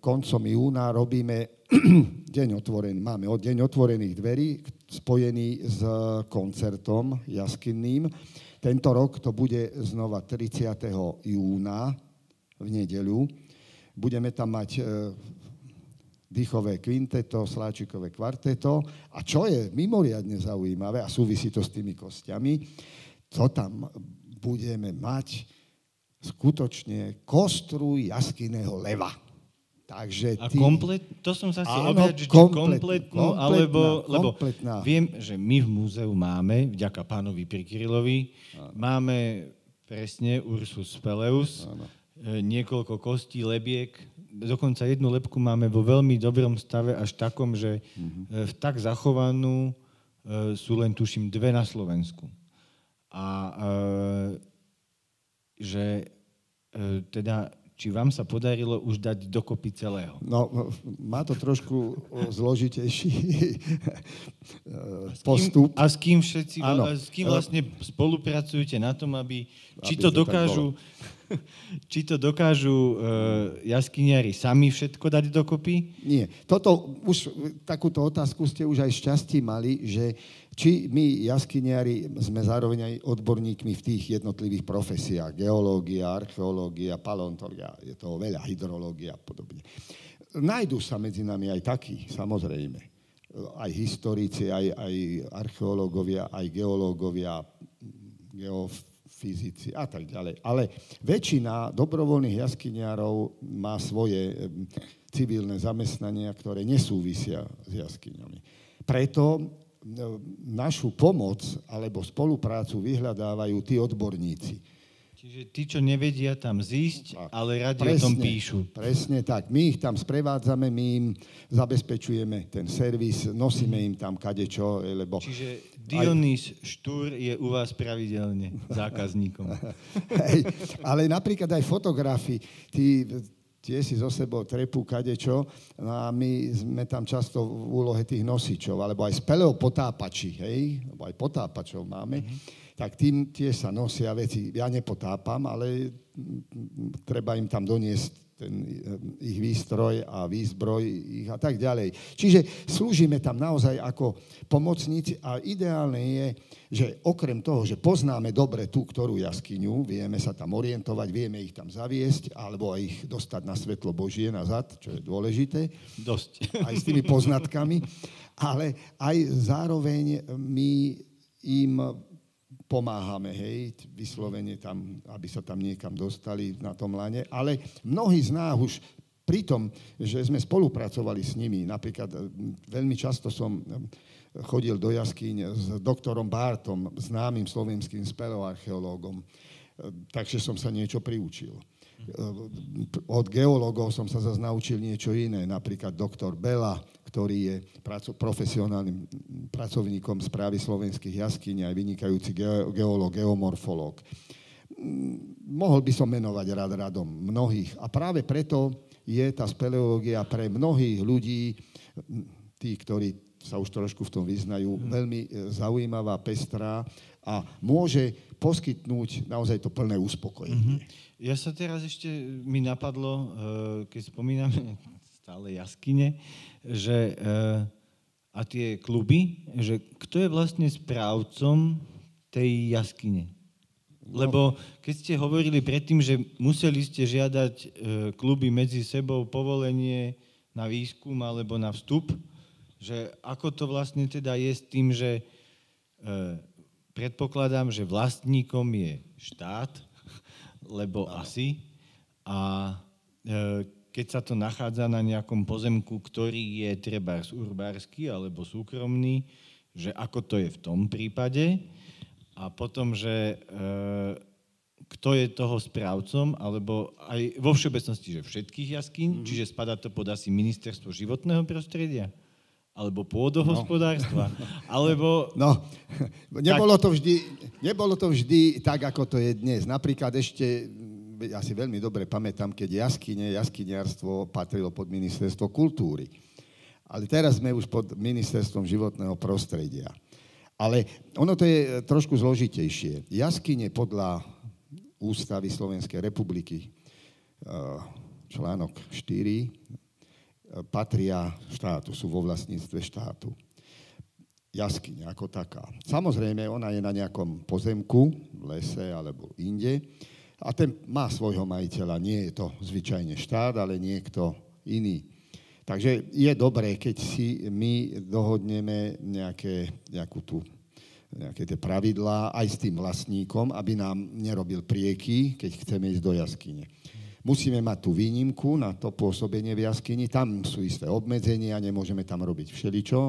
koncom júna robíme deň otvorený, máme deň otvorených dverí spojený s koncertom jaskynným. Tento rok to bude znova 30. júna v nedeľu. Budeme tam mať e, dýchové kvinteto, sláčikové kvarteto. A čo je mimoriadne zaujímavé, a súvisí to s tými kostiami, to tam budeme mať skutočne kostru jaskyného leva. Takže ty... A komplet, to som sa chcel objať, že komplet, kompletnú, alebo, lebo kompletná. viem, že my v múzeu máme, vďaka pánovi Prikrylovi, máme presne Ursus Peleus, áno. E, niekoľko kostí, lebiek, dokonca jednu lepku máme vo veľmi dobrom stave, až takom, že mm-hmm. v tak zachovanú e, sú len, tuším, dve na Slovensku a e, že e, teda či vám sa podarilo už dať dokopy celého? No, má to trošku zložitejší postup. A s kým všetci, ano. s kým vlastne spolupracujete na tom, aby, aby či to dokážu či to dokážu uh, jaskyniari sami všetko dať dokopy? Nie. Toto už, takúto otázku ste už aj šťastí mali, že či my jaskyniari sme zároveň aj odborníkmi v tých jednotlivých profesiách. Geológia, archeológia, paleontológia, je to veľa, hydrológia a podobne. Najdú sa medzi nami aj takí, samozrejme. Aj historici, aj, aj archeológovia, aj geológovia, geofyzici a tak ďalej. Ale väčšina dobrovoľných jaskyniarov má svoje civilné zamestnania, ktoré nesúvisia s jaskyňami. Preto našu pomoc alebo spoluprácu vyhľadávajú tí odborníci. Čiže tí, čo nevedia tam zísť, ale radi presne, o tom píšu. Presne tak. My ich tam sprevádzame, my im zabezpečujeme ten servis, nosíme im tam kadečo, lebo... Čiže Dionys aj... Štúr je u vás pravidelne zákazníkom. Hej, ale napríklad aj fotografi, tí, tie si zo sebou trepú kadečo no a my sme tam často v úlohe tých nosičov, alebo aj speleo potápači, hej, alebo aj potápačov máme, mm-hmm. Tak tým tie sa nosia veci. Ja nepotápam, ale treba im tam doniesť ten eh, ich výstroj a výzbroj ich a tak ďalej. Čiže slúžime tam naozaj ako pomocníci a ideálne je, že okrem toho, že poznáme dobre tú, ktorú jaskyňu, vieme sa tam orientovať, vieme ich tam zaviesť, alebo aj ich dostať na svetlo Božie nazad, čo je dôležité. Dosť. Aj s tými poznatkami, ale aj zároveň my im pomáhame, hej, vyslovene tam, aby sa tam niekam dostali na tom lane, ale mnohí z nás už pri tom, že sme spolupracovali s nimi, napríklad veľmi často som chodil do jaskyň s doktorom Bartom, známym slovenským speleoarcheológom, takže som sa niečo priučil. Od geológov som sa zase naučil niečo iné, napríklad doktor Bela, ktorý je profesionálnym pracovníkom správy slovenských jaskyň, aj vynikajúci geológ, geomorfológ. Mohol by som menovať rád radom mnohých. A práve preto je tá speleológia pre mnohých ľudí, tí, ktorí sa už trošku v tom vyznajú, mm. veľmi e, zaujímavá, pestrá a môže poskytnúť naozaj to plné uspokojenie. Mm-hmm. Ja sa teraz ešte, mi napadlo, e, keď spomíname stále jaskyne, že a tie kluby, že kto je vlastne správcom tej jaskyne? Lebo keď ste hovorili predtým, že museli ste žiadať e, kluby medzi sebou povolenie na výskum alebo na vstup, že ako to vlastne teda je s tým, že e, predpokladám, že vlastníkom je štát, lebo asi, a keď sa to nachádza na nejakom pozemku, ktorý je treba urbársky alebo súkromný, že ako to je v tom prípade. A potom, že e, kto je toho správcom, alebo aj vo všeobecnosti, že všetkých jaskýň, mm-hmm. čiže spadá to pod asi ministerstvo životného prostredia? alebo pôdohospodárstva, no. alebo... No, nebolo to, vždy, nebolo to vždy tak, ako to je dnes. Napríklad ešte, ja si veľmi dobre pamätám, keď jaskyne, jaskyniarstvo patrilo pod ministerstvo kultúry. Ale teraz sme už pod ministerstvom životného prostredia. Ale ono to je trošku zložitejšie. Jaskyne podľa Ústavy Slovenskej republiky, eh, článok 4, patria štátu, sú vo vlastníctve štátu. Jaskyňa ako taká. Samozrejme, ona je na nejakom pozemku, v lese alebo inde a ten má svojho majiteľa. Nie je to zvyčajne štát, ale niekto iný. Takže je dobré, keď si my dohodneme nejaké, nejakú tú, nejaké tie pravidlá aj s tým vlastníkom, aby nám nerobil prieky, keď chceme ísť do jaskyne musíme mať tú výnimku na to pôsobenie v jaskyni. Tam sú isté obmedzenia, nemôžeme tam robiť všeličo.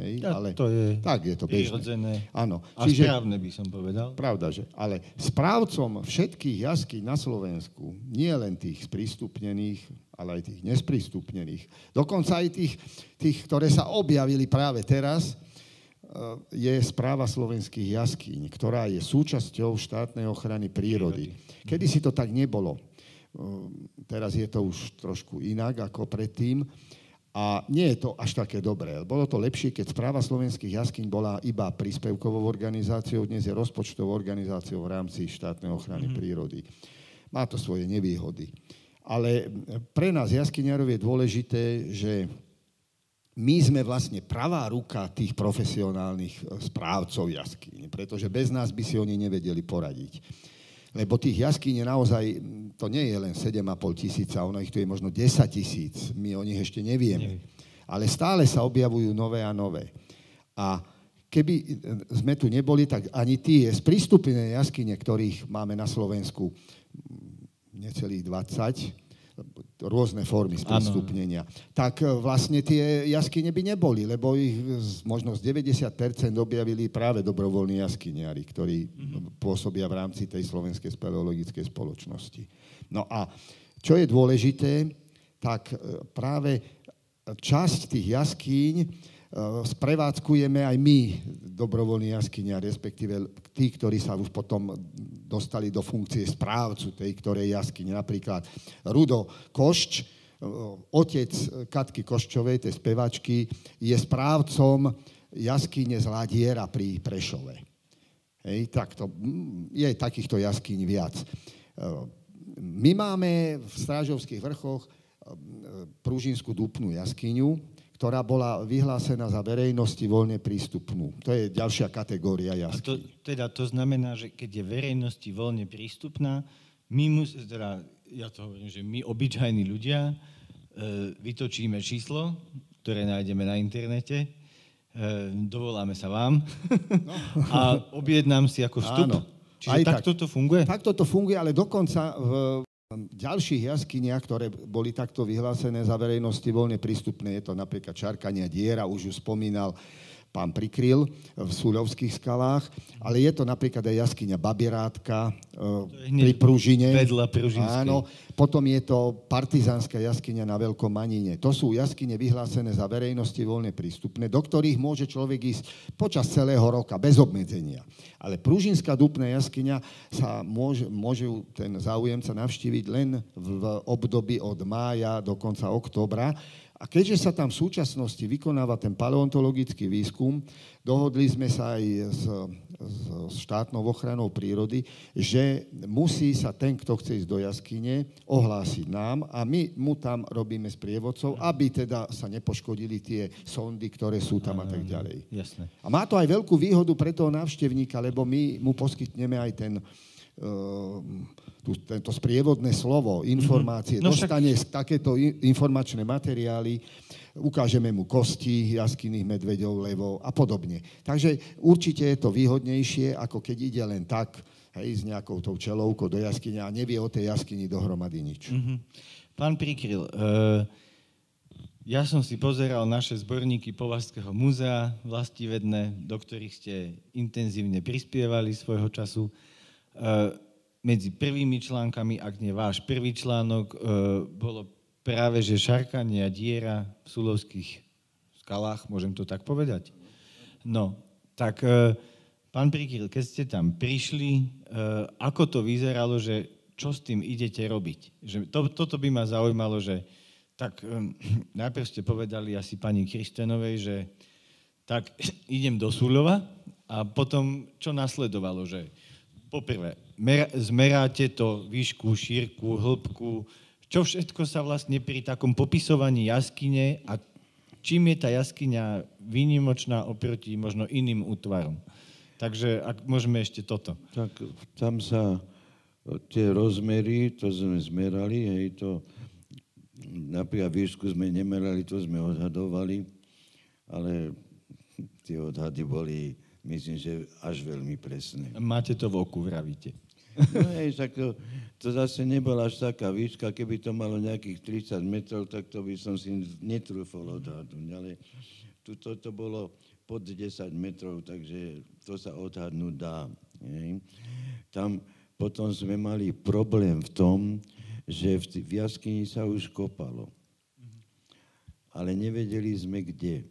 Hej, ja, ale to je tak je to bežné. Áno. A Čiže, správne by som povedal. Pravda, že. Ale správcom všetkých jaskyň na Slovensku, nie len tých sprístupnených, ale aj tých nesprístupnených, dokonca aj tých, tých ktoré sa objavili práve teraz, eh, je správa slovenských jaskyň, ktorá je súčasťou štátnej ochrany prírody. Kedy si to tak nebolo. Ehm, teraz je to už trošku inak ako predtým. A nie je to až také dobré. Bolo to lepšie, keď správa slovenských jaskyň bola iba príspevkovou organizáciou, dnes je rozpočtovou organizáciou v rámci štátnej ochrany mm-hmm. prírody. Má to svoje nevýhody. Ale pre nás jaskyniarov je dôležité, že my sme vlastne pravá ruka tých profesionálnych správcov jaskyň, pretože bez nás by si oni nevedeli poradiť. Lebo tých jaskyň je naozaj, to nie je len 7,5 tisíca, ono ich tu je možno 10 tisíc, my o nich ešte nevieme. Ale stále sa objavujú nové a nové. A keby sme tu neboli, tak ani tie sprístupnené jaskyne, ktorých máme na Slovensku necelých 20, rôzne formy sprístupnenia, tak e, vlastne tie jaskyne by neboli, lebo ich možno z 90% objavili práve dobrovoľní jaskyniari, ktorí mm-hmm. pôsobia v rámci tej slovenskej speleologickej spoločnosti. No a čo je dôležité, tak e, práve časť tých jaskýň Eh, sprevádzkujeme aj my dobrovoľní jaskynia, respektíve tí, ktorí sa už potom dostali do funkcie správcu tej ktorej jaskyne. Napríklad Rudo Košč, eh, otec Katky Koščovej, tej spevačky, je správcom jaskyne z Ladiera pri Prešove. Hej, takto, mm, je takýchto jaskyň viac. Eh, my máme v Strážovských vrchoch Prúžinskú dupnú jaskyňu, ktorá bola vyhlásená za verejnosti voľne prístupnú. To je ďalšia kategória jasky. A to, teda to znamená, že keď je verejnosti voľne prístupná, my mus, teda, ja to hovorím, že my, obyčajní ľudia, e, vytočíme číslo, ktoré nájdeme na internete, e, dovoláme sa vám no. a objednám si ako vstup. Áno. Čiže Aj takto tak, to funguje? Takto to funguje, ale dokonca v ďalších jaskyniach, ktoré boli takto vyhlásené za verejnosti voľne prístupné, je to napríklad Čarkania diera, už ju spomínal pán prikryl v Súľovských skalách, ale je to napríklad aj jaskyňa Babierátka e, pri Pružine. Vedľa Pružinskej. Áno, potom je to partizánska jaskyňa na Veľkom Manine. To sú jaskyne vyhlásené za verejnosti voľne prístupné, do ktorých môže človek ísť počas celého roka, bez obmedzenia. Ale Pružinská dupná jaskyňa sa môže, môže ten záujemca navštíviť len v období od mája do konca októbra, a keďže sa tam v súčasnosti vykonáva ten paleontologický výskum, dohodli sme sa aj s, s štátnou ochranou prírody, že musí sa ten, kto chce ísť do jaskyne, ohlásiť nám a my mu tam robíme sprievodcov, aby teda sa nepoškodili tie sondy, ktoré sú tam a tak ďalej. Jasne. A má to aj veľkú výhodu pre toho návštevníka, lebo my mu poskytneme aj ten Ehm, tento sprievodné slovo, informácie, mm-hmm. no dostane však... takéto informačné materiály, ukážeme mu kosti jaskyných medveďov, levov a podobne. Takže určite je to výhodnejšie, ako keď ide len tak, hej, s nejakou tou čelovkou do jaskyne a nevie o tej jaskyni dohromady nič. Mm-hmm. Pán Prikryl, uh, ja som si pozeral naše zborníky Považského múzea vlastivedné, do ktorých ste intenzívne prispievali svojho času. Eh, medzi prvými článkami, ak nie váš prvý článok, e, bolo práve, že šarkania diera v Sulovských skalách, môžem to tak povedať? No, tak e, pán Prikýl, keď ste tam prišli, e, ako to vyzeralo, že čo s tým idete robiť? Že to, toto by ma zaujímalo, že tak e, najprv ste povedali asi pani Kristenovej, že tak idem do Sulova a potom čo nasledovalo, že poprvé, zmeráte to výšku, šírku, hĺbku, čo všetko sa vlastne pri takom popisovaní jaskyne a čím je tá jaskyňa výnimočná oproti možno iným útvarom. Takže ak môžeme ešte toto. Tak tam sa tie rozmery, to sme zmerali, hej, to napríklad výšku sme nemerali, to sme odhadovali, ale tie odhady boli myslím, že až veľmi presné. Máte to v oku, vravíte. No hej, tak to, to zase nebola až taká výška, keby to malo nejakých 30 metrov, tak to by som si netrúfol odhadnúť, ale tu to, bolo pod 10 metrov, takže to sa odhadnúť dá. Hej. Tam potom sme mali problém v tom, že v, v jaskyni sa už kopalo. Ale nevedeli sme kde.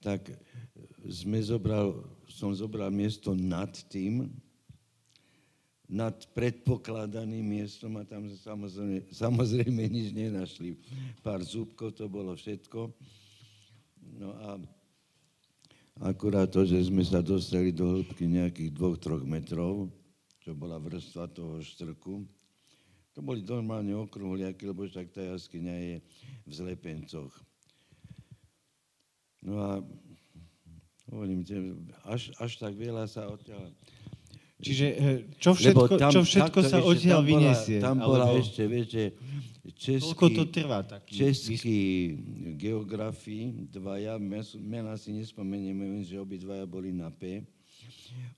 Tak sme zobral, som zobral miesto nad tým, nad predpokladaným miestom a tam samozrejme, samozrejme nič nenašli. Pár zúbkov, to bolo všetko. No a akurát to, že sme sa dostali do hĺbky nejakých dvoch, troch metrov, čo bola vrstva toho štrku, to boli normálne okrúhliaky, lebo však tá jaskyňa je v zlepencoch. No a Hovorím, až, až tak veľa sa odtiaľ... Čiže eh, čo všetko, tam, čo všetko sa odtiaľ vyniesie? Tam bola alebo... ešte, viete, český, Koľko to trvá taký český geografii, dvaja, mena si nespomeniem, viem, že obidvaja boli na P.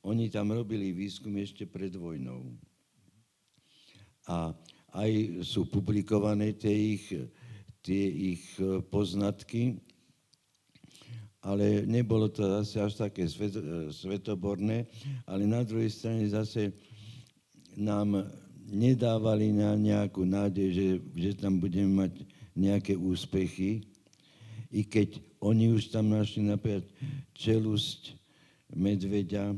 Oni tam robili výskum ešte pred vojnou. A aj sú publikované tie ich, tie ich eh, poznatky ale nebolo to zase až také svet, svetoborné, ale na druhej strane zase nám nedávali na nejakú nádej, že, že tam budeme mať nejaké úspechy, i keď oni už tam našli napríklad čelusť medveďa,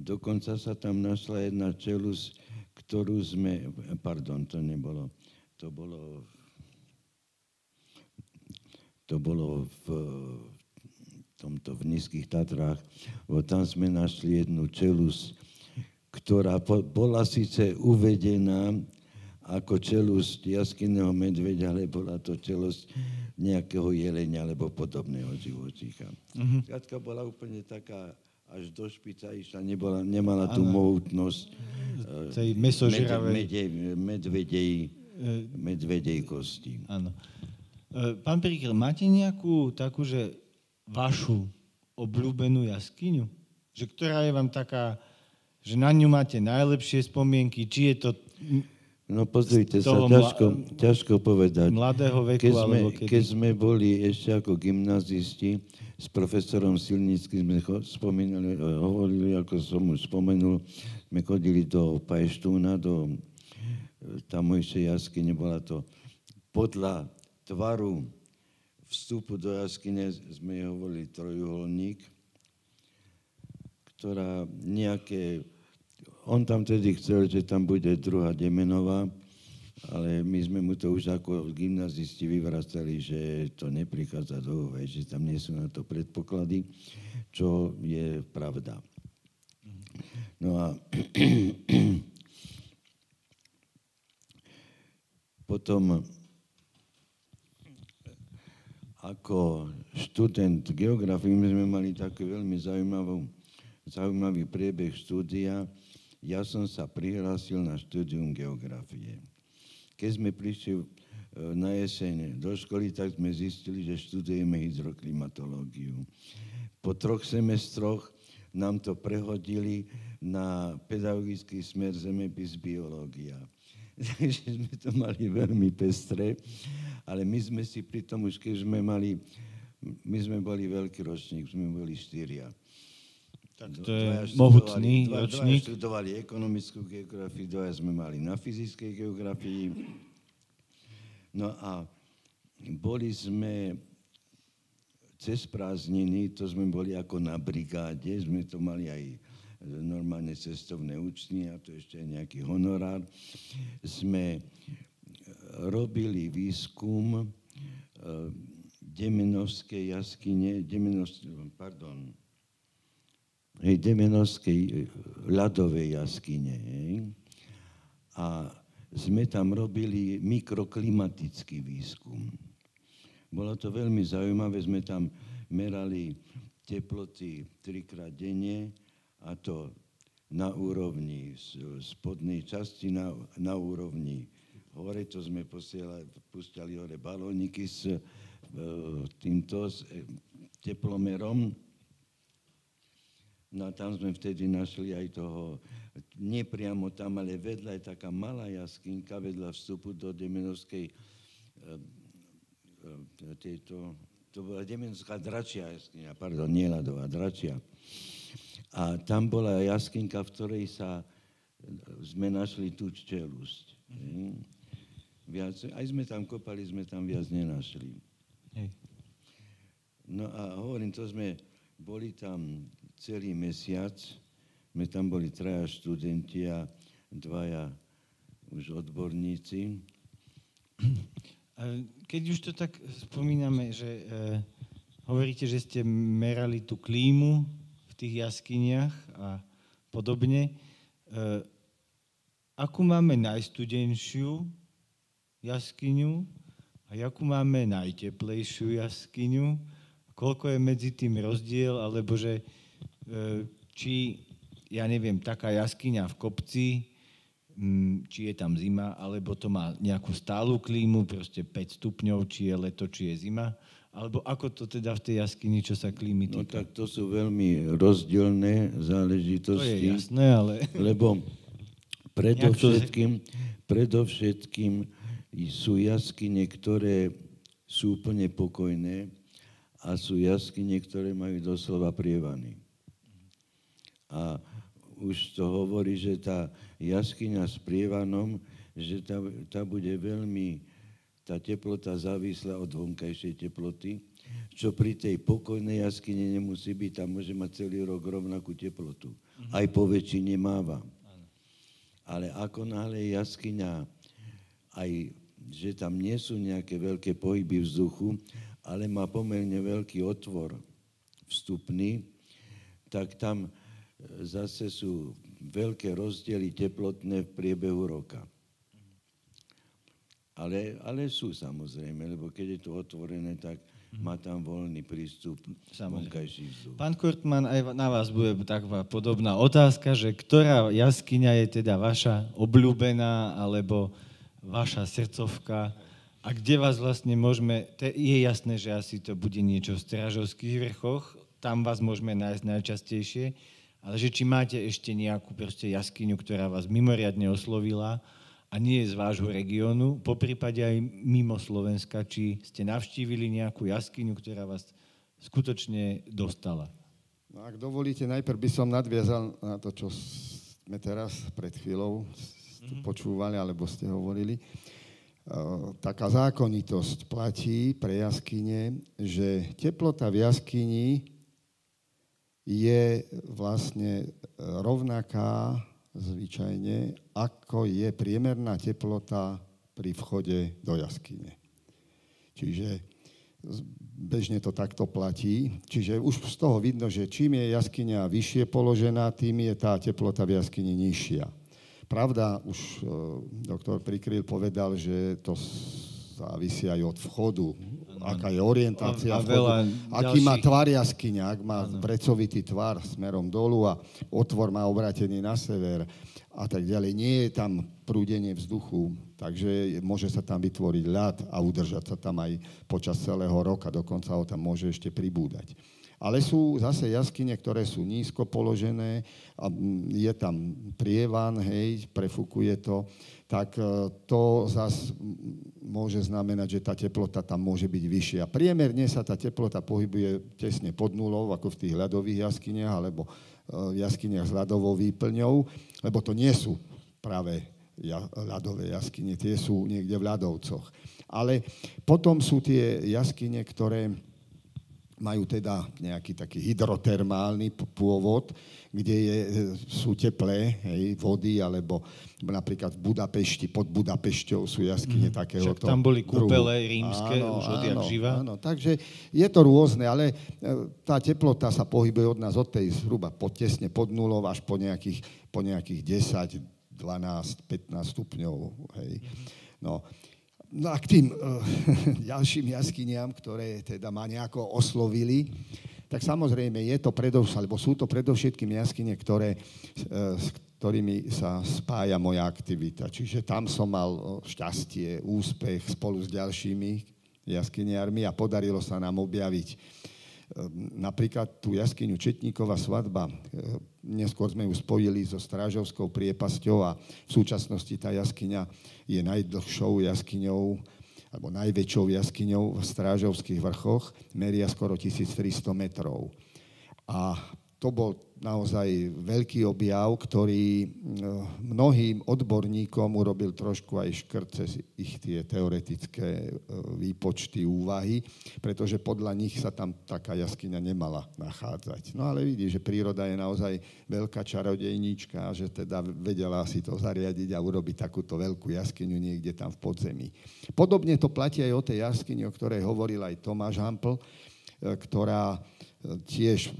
dokonca sa tam našla jedna čelusť, ktorú sme, pardon, to nebolo, to bolo to bolo v tomto v Nízkych Tatrách, bo tam sme našli jednu čelus, ktorá bola síce uvedená ako čelus jaskinného medveďa, ale bola to čelus nejakého jelenia alebo podobného živočícha. Mm-hmm. Katka bola úplne taká až do špica išla, nebola, nemala tú mohutnosť tej mesožiravej medvedej, medvedej, medvedej kosti. Áno. E, pán Perikl, máte nejakú takú, že vašu obľúbenú jaskyňu? Že ktorá je vám taká, že na ňu máte najlepšie spomienky, či je to... No pozrite sa, ťažko, mla... ťažko povedať. Mladého veku, keď sme, alebo kedy? Keď sme boli ešte ako gymnazisti, s profesorom Silnickým sme spomínali, e, hovorili, ako som už spomenul, sme chodili do Pajštúna, do e, tamojšej jaskyne, bola to podľa tvaru vstupu do jaskyne sme hovorili trojuholník, ktorá nejaké... On tam tedy chcel, že tam bude druhá Demenová, ale my sme mu to už ako gymnazisti vyvracali, že to neprichádza do úvahy, že tam nie sú na to predpoklady, čo je pravda. No a potom ako študent geografie my sme mali taký veľmi zaujímavý, zaujímavý priebeh štúdia. Ja som sa prihlásil na štúdium geografie. Keď sme prišli e, na jeseň do školy, tak sme zistili, že študujeme hydroklimatológiu. Po troch semestroch nám to prehodili na pedagogický smer zemepis biológia. Takže sme to mali veľmi pestré, ale my sme si pri tom už, keď sme mali, my sme boli veľký ročník, sme boli štyria. Tak to je mohutný dva, ročník. Dvaja študovali ekonomickú geografiu, dvaja sme mali na fyzickej geografii. No a boli sme cez prázdniny, to sme boli ako na brigáde, sme to mali aj normálne cestovné účty a to ešte aj nejaký honorár. Sme robili výskum Demenovskej jaskyne, Demenovskej, pardon, Demenovskej e, ľadovej jaskyne. A sme tam robili mikroklimatický výskum. Bolo to veľmi zaujímavé, sme tam merali teploty trikrát denne a to na úrovni spodnej časti, na, na úrovni hore, to sme posielali, púšťali hore balóniky s e, týmto s, e, teplomerom No a tam sme vtedy našli aj toho, nepriamo tam, ale vedľa je taká malá jaskinka vedľa vstupu do Demenovskej, e, tejto, to bola Demenovská dračia jaskyňa, pardon, nie ľadová, dračia. A tam bola jaskinka, v ktorej sa sme našli tú čelusť. Viac, aj sme tam kopali, sme tam viac nenašli. Hej. No a hovorím, to sme boli tam celý mesiac. My tam boli traja študenti a dvaja už odborníci. Keď už to tak spomíname, že e, hovoríte, že ste merali tú klímu tých jaskyniach a podobne, e, akú máme najstudenšiu jaskyňu a akú máme najteplejšiu jaskyňu, koľko je medzi tým rozdiel, alebo že E, či, ja neviem, taká jaskyňa v kopci, mm, či je tam zima, alebo to má nejakú stálu klímu, proste 5 stupňov, či je leto, či je zima, alebo ako to teda v tej jaskyni, čo sa klímy no týka? No tak to sú veľmi rozdielne záležitosti. To je jasné, ale... Lebo predovšetkým, predovšetkým sú jaskyne, ktoré sú úplne pokojné a sú jaskyne, ktoré majú doslova prievany. A už to hovorí, že tá jaskyňa s prievanom, že tá, tá bude veľmi, tá teplota závislá od vonkajšej teploty, čo pri tej pokojnej jaskyne nemusí byť, tam môže mať celý rok rovnakú teplotu. Mm-hmm. Aj po väčšine máva. Ale ako náhle jaskyňa, aj že tam nie sú nejaké veľké pohyby vzduchu, ale má pomerne veľký otvor vstupný, tak tam zase sú veľké rozdiely teplotné v priebehu roka. Ale, ale sú samozrejme, lebo keď je to otvorené, tak má tam voľný prístup vonkajší vzduch. Pán Kurtman, aj na vás bude taková podobná otázka, že ktorá jaskyňa je teda vaša obľúbená alebo vaša srdcovka? A kde vás vlastne môžeme, je jasné, že asi to bude niečo v Stražovských vrchoch, tam vás môžeme nájsť najčastejšie, ale že či máte ešte nejakú proste jaskyňu, ktorá vás mimoriadne oslovila a nie z vášho regiónu, po prípade aj mimo Slovenska, či ste navštívili nejakú jaskyňu, ktorá vás skutočne dostala. No, ak dovolíte, najprv by som nadviazal na to, čo sme teraz pred chvíľou mm-hmm. počúvali, alebo ste hovorili. Uh, taká zákonitosť platí pre jaskyne, že teplota v jaskyni je vlastne e, rovnaká zvyčajne, ako je priemerná teplota pri vchode do jaskyne. Čiže bežne to takto platí. Čiže už z toho vidno, že čím je jaskyňa vyššie položená, tým je tá teplota v jaskyni nižšia. Pravda, už e, doktor Prikryl povedal, že to závisí aj od vchodu, aká je orientácia a, a vchodu, aký má tvar jaskyňa, ak má ano. vrecovitý tvar smerom dolu a otvor má obratený na sever a tak ďalej. Nie je tam prúdenie vzduchu, takže môže sa tam vytvoriť ľad a udržať sa tam aj počas celého roka, dokonca ho tam môže ešte pribúdať. Ale sú zase jaskyne, ktoré sú nízko položené, a je tam prievan, hej, prefukuje to, tak e, to zase môže znamenať, že tá teplota tam môže byť vyššia. Priemerne sa tá teplota pohybuje tesne pod nulou, ako v tých ľadových jaskyniach, alebo jaskyniach s ľadovou výplňou, lebo to nie sú práve ľadové jaskyne, tie sú niekde v ľadovcoch. Ale potom sú tie jaskyne, ktoré majú teda nejaký taký hydrotermálny pôvod, kde je, sú teplé hej, vody, alebo napríklad v Budapešti, pod Budapešťou sú jaskyne mm. takého. Však tam boli kúpele rímske áno, už odjak živa. Áno, takže je to rôzne, ale e, tá teplota sa pohybuje od nás od tej zhruba pod, tesne pod nulou až po nejakých, po nejakých 10, 12, 15 stupňov. Hej. No, No a k tým uh, ďalším jaskyniam, ktoré teda ma nejako oslovili, tak samozrejme je to predovšetkým, alebo sú to predovšetkým jaskyne, ktoré, uh, s ktorými sa spája moja aktivita. Čiže tam som mal šťastie, úspech spolu s ďalšími jaskyniarmi a podarilo sa nám objaviť napríklad tú jaskyňu Četníková svadba, ehm, neskôr sme ju spojili so Strážovskou priepasťou a v súčasnosti tá jaskyňa je najdlhšou jaskyňou alebo najväčšou jaskyňou v Strážovských vrchoch, meria skoro 1300 metrov. A to bol naozaj veľký objav, ktorý eh, mnohým odborníkom urobil trošku aj škrt cez ich tie teoretické eh, výpočty, úvahy, pretože podľa nich sa tam taká jaskyňa nemala nachádzať. No ale vidí, že príroda je naozaj veľká čarodejníčka, že teda vedela si to zariadiť a urobiť takúto veľkú jaskyňu niekde tam v podzemí. Podobne to platí aj o tej jaskyni, o ktorej hovoril aj Tomáš Hampl, eh, ktorá tiež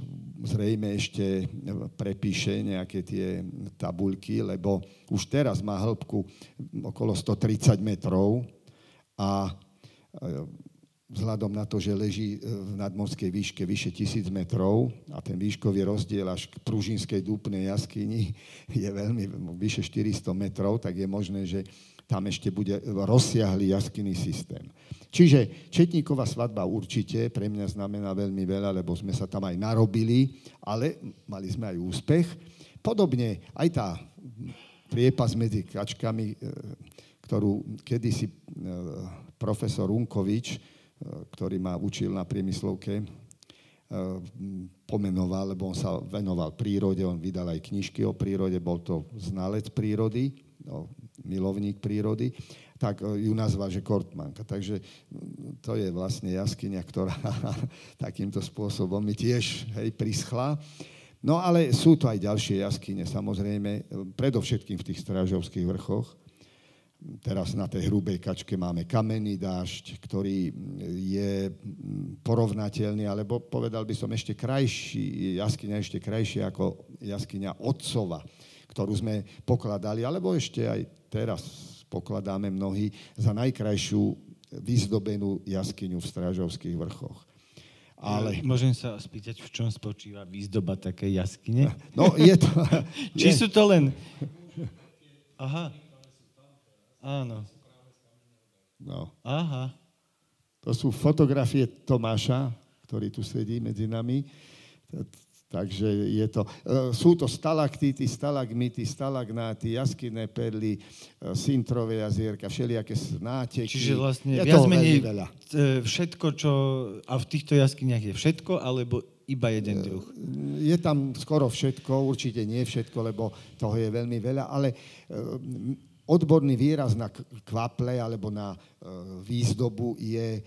zrejme ešte prepíše nejaké tie tabulky, lebo už teraz má hĺbku okolo 130 metrov a vzhľadom na to, že leží v nadmorskej výške vyše 1000 metrov a ten výškový rozdiel až k Pružinskej dúpnej jaskyni je veľmi vyše 400 metrov, tak je možné, že tam ešte bude rozsiahlý jaskyný systém. Čiže Četníková svadba určite pre mňa znamená veľmi veľa, lebo sme sa tam aj narobili, ale mali sme aj úspech. Podobne aj tá priepas medzi kačkami, e, ktorú kedysi e, profesor Unkovič, e, ktorý ma učil na priemyslovke, pomenoval, lebo on sa venoval prírode, on vydal aj knižky o prírode, bol to znalec prírody, no, milovník prírody, tak e, ju nazval, že Kortmanka. Takže to je vlastne jaskyňa, ktorá takýmto spôsobom mi tiež hej, prischla. No ale sú to aj ďalšie jaskyne, samozrejme, predovšetkým v tých strážovských vrchoch. Teraz na tej hrubej kačke máme kamenný dážď, ktorý je porovnateľný, alebo povedal by som ešte krajší, jaskyňa ešte krajšia ako jaskyňa Otcova ktorú sme pokladali, alebo ešte aj teraz pokladáme mnohí za najkrajšiu vyzdobenú jaskyňu v Strážovských vrchoch. Ale... Môžem sa spýtať, v čom spočíva výzdoba také jaskyne? No, je to... Či sú to len... Aha. Áno. No. Aha. To sú fotografie Tomáša, ktorý tu sedí medzi nami. Takže je to, e, sú to stalaktity, stalagmity, stalagnáty, jaskinné perly, e, sintrové jazierka, všelijaké náteky. Čiže vlastne je viac menej veľa. E, všetko, čo... A v týchto jaskyniach je všetko, alebo iba jeden druh? Je tam skoro všetko, určite nie všetko, lebo toho je veľmi veľa, ale odborný výraz na kvaple alebo na e, výzdobu je e,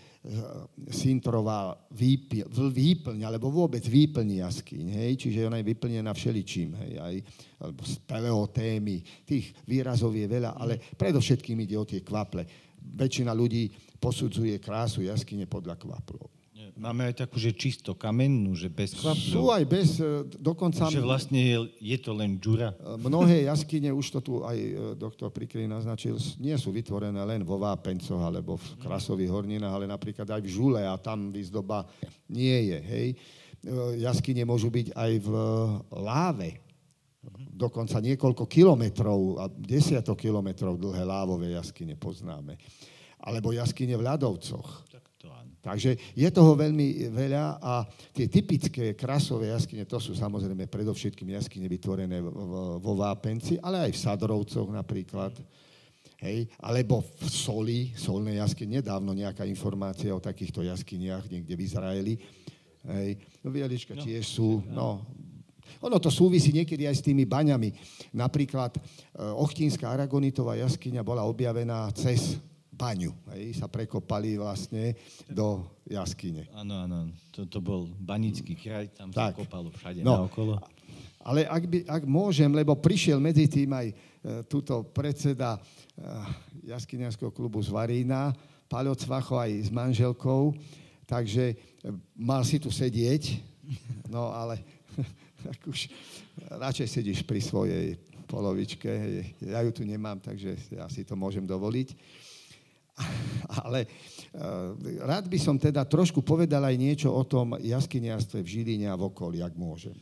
sintrová výplň, alebo vôbec výplň jaskyň, hej? čiže ona je vyplnená všeličím, hej? Aj, alebo z paleotémy, tých výrazov je veľa, ale predovšetkým ide o tie kvaple. Väčšina ľudí posudzuje krásu jaskyne podľa kvaplov. Máme aj takú, že čisto kamennú, že bez chlapcov. Sú aj bez, e, dokonca... Že vlastne je, je to len džura. E, mnohé jaskyne, už to tu aj e, doktor Prikry naznačil, nie sú vytvorené len vo Vápencoch alebo v Krasových horninách, ale napríklad aj v Žule a tam výzdoba nie je. Hej. Jaskyne môžu byť aj v láve, dokonca niekoľko kilometrov a desiatok kilometrov dlhé lávové jaskyne poznáme. Alebo jaskyne v ľadovcoch. Takže je toho veľmi veľa a tie typické krasové jaskyne, to sú samozrejme predovšetkým jaskyne vytvorené vo Vápenci, ale aj v Sadrovcoch napríklad. Hej, alebo v Soli, solnej jaskyne, nedávno nejaká informácia o takýchto jaskyniach niekde v Izraeli. Hej, no Vielička no, tiež sú, no, Ono to súvisí niekedy aj s tými baňami. Napríklad e, Ochtínska Aragonitová jaskyňa bola objavená cez baňu. Hej, sa prekopali vlastne do jaskyne. Áno, áno. To, to bol banický kraj, tam tak. sa kopalo všade no, naokolo. Ale ak, by, ak môžem, lebo prišiel medzi tým aj e, túto predseda e, jaskyniarského klubu z Varína, Paľo Cvacho aj s manželkou, takže e, mal si tu sedieť, no ale tak už radšej sedíš pri svojej polovičke. Ja ju tu nemám, takže ja si to môžem dovoliť. Ale uh, rád by som teda trošku povedal aj niečo o tom jaskyniarstve v Žiline a v okolí, ak môžem.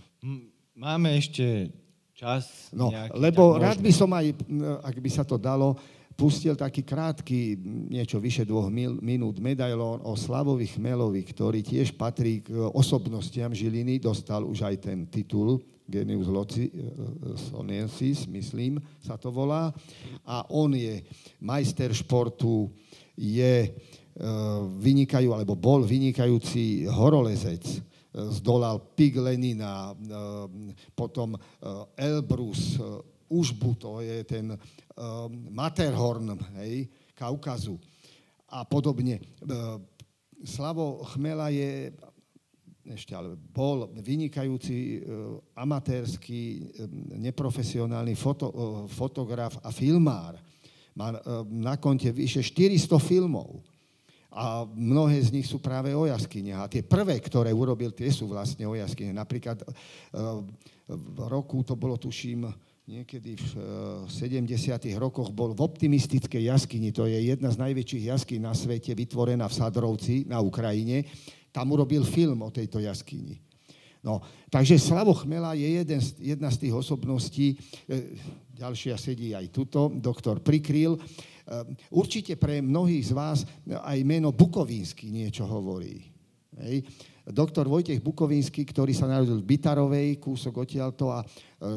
Máme ešte čas. No, nejaký, lebo rád by som aj, ak by sa to dalo, pustil taký krátky, niečo vyše dvoch minút, medailón o Slavovi Chmelovi, ktorý tiež patrí k osobnostiam Žiliny, dostal už aj ten titul Genius Loci, e, Sonensis, myslím, sa to volá. A on je majster športu, je e, vynikajú, alebo bol vynikajúci horolezec, e, zdolal Pig Lenina, potom Elbrus, Užbu, to je ten Matterhorn, hej, Kaukazu a podobne. Slavo Chmela je ešte ale bol vynikajúci amatérsky, neprofesionálny foto, fotograf a filmár. Má na konte vyše 400 filmov. A mnohé z nich sú práve o jaskyniach. A tie prvé, ktoré urobil, tie sú vlastne o jaskyniach. Napríklad v roku, to bolo tuším, niekedy v 70. Eh, rokoch bol v optimistickej jaskyni, to je jedna z najväčších jaskyn na svete, vytvorená v Sadrovci na Ukrajine. Tam urobil film o tejto jaskyni. No, takže Slavo Chmela je jeden, jedna z tých osobností, eh, ďalšia sedí aj tuto, doktor Prikryl. Eh, určite pre mnohých z vás aj meno Bukovínsky niečo hovorí. Hej doktor Vojtech Bukovínsky, ktorý sa narodil v Bytarovej, kúsok odtiaľto a e,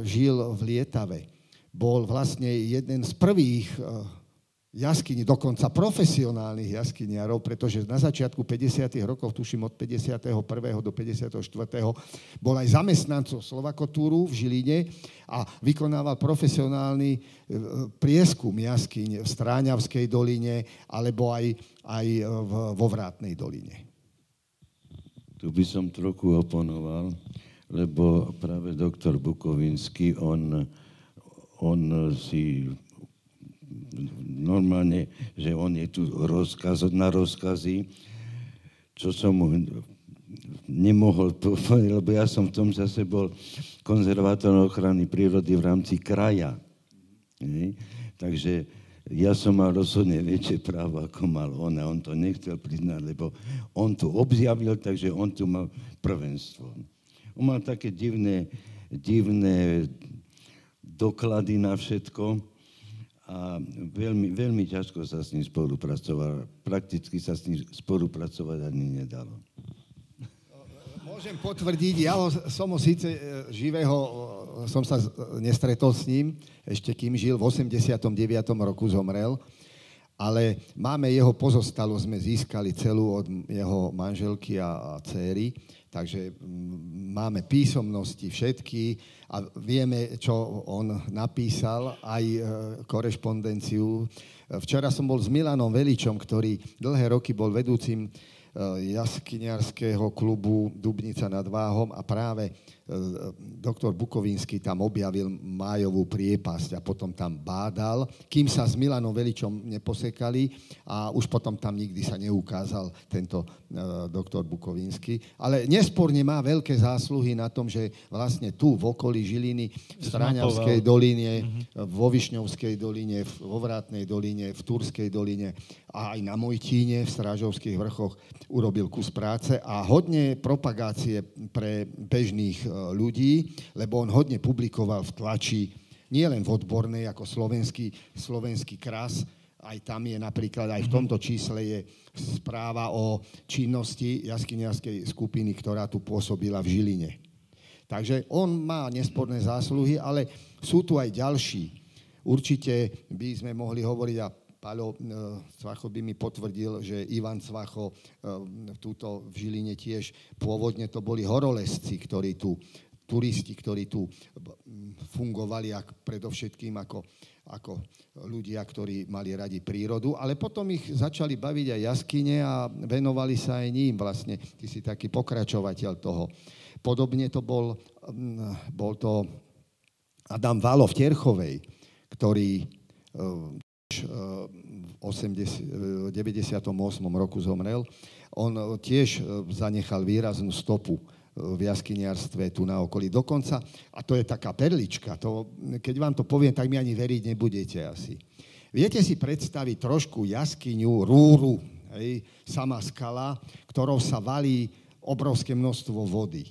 žil v Lietave. Bol vlastne jeden z prvých e, jaskyní, dokonca profesionálnych jaskyniarov, pretože na začiatku 50. rokov, tuším od 51. do 54. bol aj zamestnancov Slovakotúru v Žiline a vykonával profesionálny e, prieskum jaskyň v Stráňavskej doline alebo aj, aj vo Vrátnej doline. Tu by som trochu oponoval, lebo práve doktor Bukovinsky, on, on si normálne, že on je tu rozkaz, na rozkazy, čo som mu nemohol povedať, lebo ja som v tom zase bol konzervátor ochrany prírody v rámci kraja. Nie? Takže ja som mal rozhodne väčšie právo, ako mal on a on to nechcel priznať, lebo on to objavil, takže on tu mal prvenstvo. On mal také divné, divné doklady na všetko a veľmi, veľmi ťažko sa s ním spolupracoval. Prakticky sa s ním spolupracovať ani nedalo. Môžem potvrdiť, ja ho, som ho síce e, živého, e, som sa nestretol s ním, ešte kým žil, v 89. roku zomrel, ale máme jeho pozostalo, sme získali celú od jeho manželky a, a céry, takže máme písomnosti všetky a vieme, čo on napísal, aj e, korešpondenciu. Včera som bol s Milanom Veličom, ktorý dlhé roky bol vedúcim Eh, jaskyniarského klubu Dubnica nad Váhom a práve doktor Bukovínsky tam objavil májovú priepasť a potom tam bádal, kým sa s Milanom Veličom neposekali a už potom tam nikdy sa neukázal tento uh, doktor Bukovínsky. Ale nesporne má veľké zásluhy na tom, že vlastne tu v okolí Žiliny, v Stráňavskej doline, mm-hmm. vo Višňovskej doline, vo Vrátnej doline, v Turskej doline a aj na Mojtíne v Strážovských vrchoch urobil kus práce a hodne propagácie pre bežných E, ľudí, lebo on hodne publikoval v tlači, nielen v odbornej, ako slovenský, slovenský kras, aj tam je napríklad, aj v tomto čísle je správa o činnosti jaskyniarskej skupiny, ktorá tu pôsobila v Žiline. Takže on má nesporné zásluhy, ale sú tu aj ďalší. Určite by sme mohli hovoriť, a Paľo Cvacho by mi potvrdil, že Ivan Cvacho túto v Žiline tiež pôvodne to boli horolesci, ktorí tu turisti, ktorí tu fungovali ak, predovšetkým ako, ako ľudia, ktorí mali radi prírodu, ale potom ich začali baviť aj jaskyne a venovali sa aj ním vlastne. Ty si taký pokračovateľ toho. Podobne to bol, bol to Adam Valo v Terchovej, ktorý v 80, 98. roku zomrel. On tiež zanechal výraznú stopu v jaskyniarstve tu na okolí. Dokonca, a to je taká perlička, to, keď vám to poviem, tak mi ani veriť nebudete asi. Viete si predstaviť trošku jaskyňu, rúru, hej, sama skala, ktorou sa valí obrovské množstvo vody.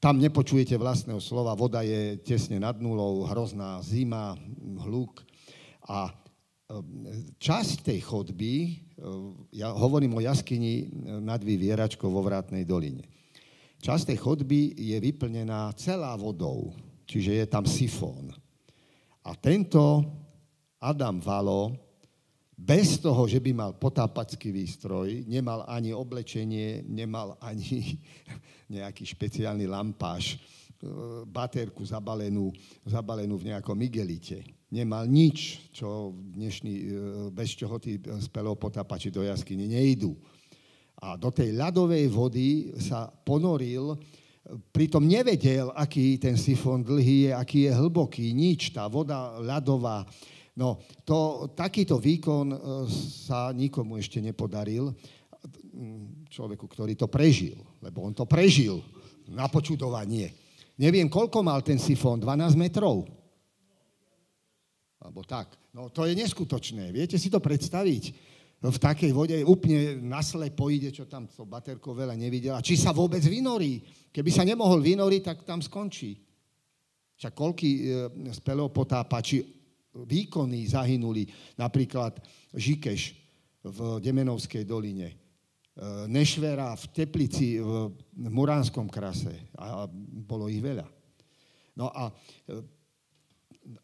Tam nepočujete vlastného slova, voda je tesne nad nulou, hrozná zima, hluk. A časť tej chodby, e, ja hovorím o jaskyni nad Vyvieračkou vo Vrátnej doline. Časť tej chodby je vyplnená celá vodou, čiže je tam sifón. A tento Adam Valo, bez toho, že by mal potápacký výstroj, nemal ani oblečenie, nemal ani nejaký špeciálny lampáš, e, baterku zabalenú, zabalenú v nejakom igelite. Nemal nič, čo dnešný, e, bez čoho tí spelopotápači do jaskyne nejdú a do tej ľadovej vody sa ponoril, pritom nevedel, aký ten sifón dlhý je, aký je hlboký, nič, tá voda ľadová. No, to, takýto výkon e, sa nikomu ešte nepodaril, človeku, ktorý to prežil, lebo on to prežil na počudovanie. Neviem, koľko mal ten sifón, 12 metrov? Alebo tak. No to je neskutočné. Viete si to predstaviť? v takej vode úplne naslepo ide, čo tam to baterko veľa nevidela. Či sa vôbec vynorí. Keby sa nemohol vynoriť, tak tam skončí. Však koľky e, spelopotápači výkonní zahynuli, napríklad Žikeš v Demenovskej doline, e, Nešvera v Teplici v Muránskom krase a bolo ich veľa. No a e,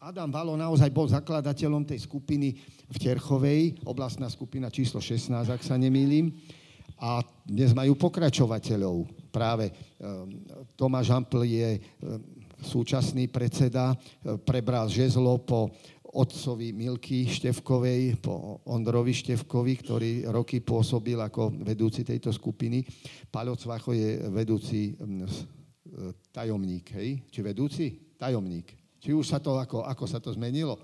Adam Valo naozaj bol zakladateľom tej skupiny v Terchovej, oblastná skupina číslo 16, ak sa nemýlim. A dnes majú pokračovateľov. Práve ehm, Tomáš Ampl je ehm, súčasný predseda, ehm, prebral žezlo po otcovi Milky Števkovej, po Ondrovi Števkovi, ktorý roky pôsobil ako vedúci tejto skupiny. Paľo Cvacho je vedúci tajomník, hej? Či vedúci? Tajomník. Či už sa to, ako, ako sa to zmenilo?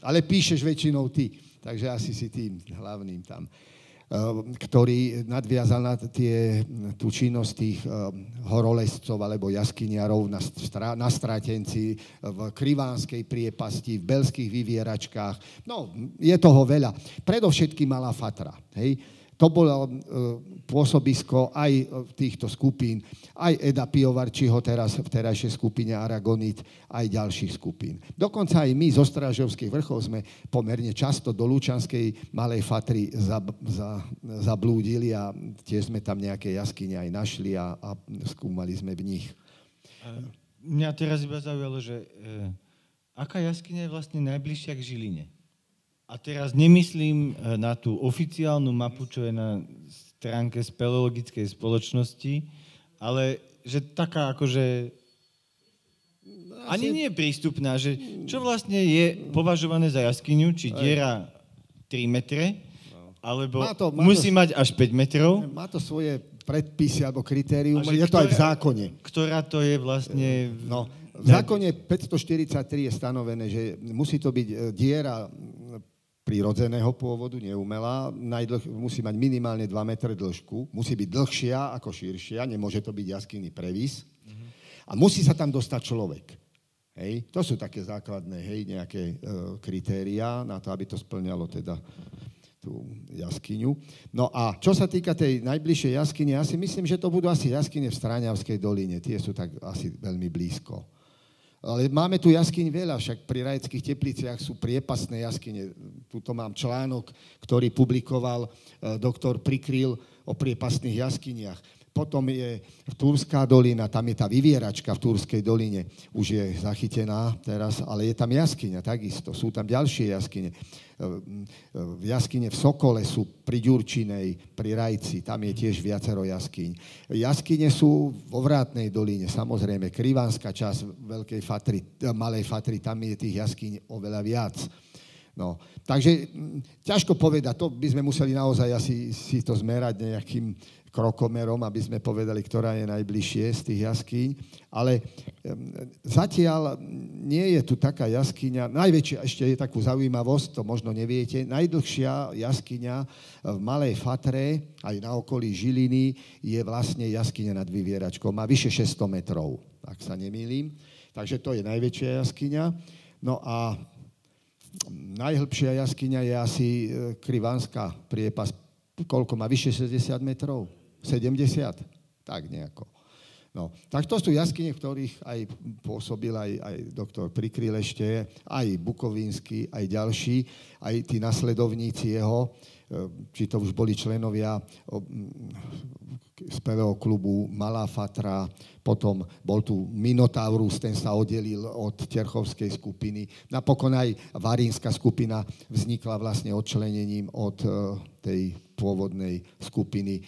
Ale píšeš väčšinou ty, takže asi si tým hlavným tam eh, ktorý nadviazal na tie, tú činnosť tých eh, horolescov alebo jaskyniarov na, na Stratenci, v Krivánskej priepasti, v Belských vyvieračkách. No, je toho veľa. Predovšetkým malá Fatra. Hej? To bolo e, pôsobisko aj týchto skupín, aj Eda Piovarčiho teraz v terajšej skupine Aragonit, aj ďalších skupín. Dokonca aj my zo Strážovských vrchov sme pomerne často do Lučanskej Malej Fatry zablúdili a tiež sme tam nejaké jaskyne aj našli a, a skúmali sme v nich. Mňa teraz iba zaujalo, že e, aká jaskyňa je vlastne najbližšia k Žiline? A teraz nemyslím eh, na tú oficiálnu mapu, čo je na stránke speleologickej spoločnosti, ale že taká akože ani nie je prístupná, že čo vlastne je považované za jaskyňu, či diera 3 metre, alebo má to, má musí to, mať až 5 metrov. Má to svoje predpisy alebo kritérium, je to ktorá, aj v zákone. Ktorá to je vlastne... No, v zákone 543 je stanovené, že musí to byť eh, diera prírodzeného pôvodu, neumelá, najdlh, musí mať minimálne 2 metre dĺžku, musí byť dlhšia ako širšia, nemôže to byť jaskyný previs a musí sa tam dostať človek. Hej? To sú také základné hej, nejaké e, kritériá na to, aby to splňalo teda tú jaskyňu. No a čo sa týka tej najbližšej jaskyne, ja si myslím, že to budú asi jaskyne v Stráňavskej doline. Tie sú tak asi veľmi blízko. Ale máme tu jaskyň veľa, však pri rajeckých tepliciach sú priepasné jaskyne. Tuto mám článok, ktorý publikoval e, doktor Prikryl o priepasných jaskyniach. Potom je Turská dolina, tam je tá vyvieračka v Turskej doline, už je zachytená teraz, ale je tam jaskyňa takisto, sú tam ďalšie jaskyne. V jaskyne v Sokole sú pri Ďurčinej, pri Rajci, tam je tiež viacero jaskyň. Jaskyne sú vo Vrátnej doline, samozrejme, Krivánska časť Veľkej Fatry, Malej Fatry, tam je tých jaskyň oveľa viac. No, takže ťažko povedať, to by sme museli naozaj asi si to zmerať nejakým krokomerom, aby sme povedali, ktorá je najbližšie z tých jaskýň. Ale zatiaľ nie je tu taká jaskyňa, najväčšia ešte je takú zaujímavosť, to možno neviete, najdlhšia jaskyňa v Malej Fatre, aj na okolí Žiliny, je vlastne jaskyňa nad Vyvieračkou. Má vyše 600 metrov, ak sa nemýlim. Takže to je najväčšia jaskyňa. No a najhlbšia jaskyňa je asi e, Krivanská priepas, koľko má, vyše 60 metrov? 70? Tak nejako. No, tak to sú jaskyne, v ktorých aj pôsobil aj, aj doktor Prikryl ešte, aj Bukovínsky, aj ďalší, aj tí nasledovníci jeho, e, či to už boli členovia spevého klubu Malá Fatra, potom bol tu Minotaurus, ten sa oddelil od Terchovskej skupiny. Napokon aj Varínska skupina vznikla vlastne odčlenením od e, tej pôvodnej skupiny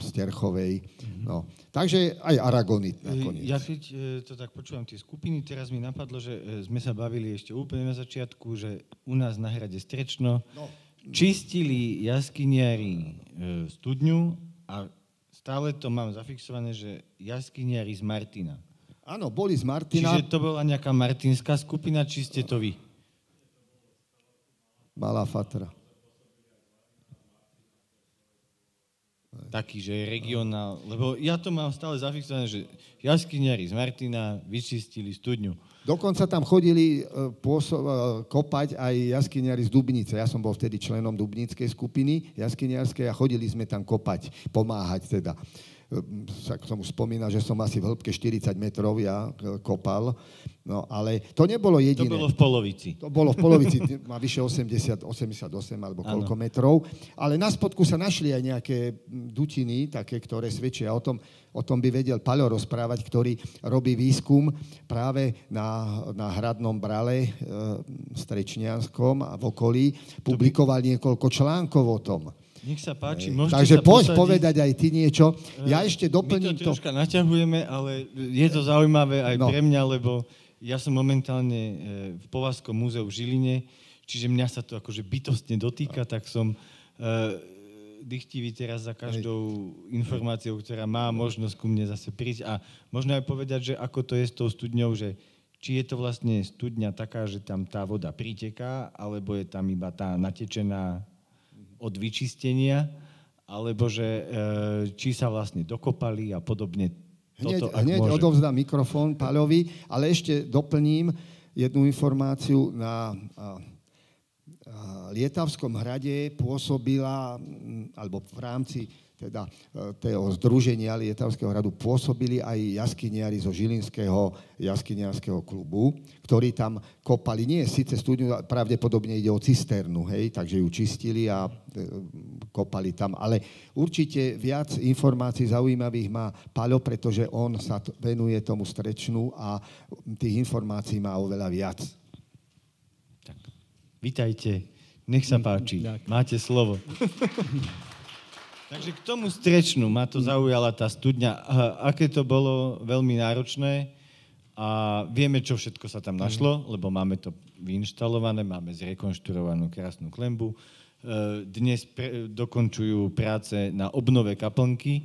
z e, Terchovej. No. Takže aj Aragonit nakoniec. Ja keď e, to tak počúvam, tie skupiny, teraz mi napadlo, že e, sme sa bavili ešte úplne na začiatku, že u nás na hrade Strečno no. čistili jaskyniari studňu a stále to mám zafixované, že jaskyniari z Martina. Áno, boli z Martina. Čiže to bola nejaká martinská skupina, či ste to vy? Malá Fatra. Taký, že je regionál, lebo ja to mám stále zafixované, že jaskyniari z Martina vyčistili studňu. Dokonca tam chodili e, pôsob, e, kopať aj jaskyniari z Dubnice. Ja som bol vtedy členom Dubnickej skupiny jaskyniarskej a chodili sme tam kopať, pomáhať teda sa k tomu spomína, že som asi v hĺbke 40 metrov ja e, kopal, no ale to nebolo jediné. To bolo v polovici. To bolo v polovici, má vyše 80, 88 alebo koľko ano. metrov, ale na spodku sa našli aj nejaké dutiny, také, ktoré svedčia o tom, o tom by vedel Paľo rozprávať, ktorý robí výskum práve na, na hradnom brale e, strečnianskom a v okolí. Publikoval niekoľko článkov o tom. Nech sa páči, môžete Takže sa poď posadiť. povedať aj ty niečo. Ja ešte doplním My to. troška naťahujeme, ale je to zaujímavé aj no. pre mňa, lebo ja som momentálne e, v Povazskom múzeu v Žiline, čiže mňa sa to akože bytostne dotýka, tak som uh, dychtivý teraz za každou informáciou, ktorá má možnosť ku mne zase prísť a možno aj povedať, že ako to je s tou studňou, že či je to vlastne studňa taká, že tam tá voda priteká, alebo je tam iba tá natečená od vyčistenia, alebo že e, či sa vlastne dokopali a podobne. Toto, hneď hneď odovzdám mikrofón Paľovi, ale ešte doplním jednu informáciu na Lietavskom hrade pôsobila, alebo v rámci teda e, toho združenia Lietavského hradu pôsobili aj jaskyniari zo Žilinského jaskyniarského klubu, ktorí tam kopali, nie síce studňu, pravdepodobne ide o cisternu, hej, takže ju čistili a e, kopali tam, ale určite viac informácií zaujímavých má Paľo, pretože on sa venuje tomu strečnu a tých informácií má oveľa viac. Tak, vítajte, nech sa páči, máte slovo. Takže k tomu strečnu ma to zaujala tá studňa. Aké to bolo veľmi náročné a vieme, čo všetko sa tam našlo, lebo máme to vyinštalované, máme zrekonštruovanú krásnu klembu. E, dnes pre, dokončujú práce na obnove kaplnky,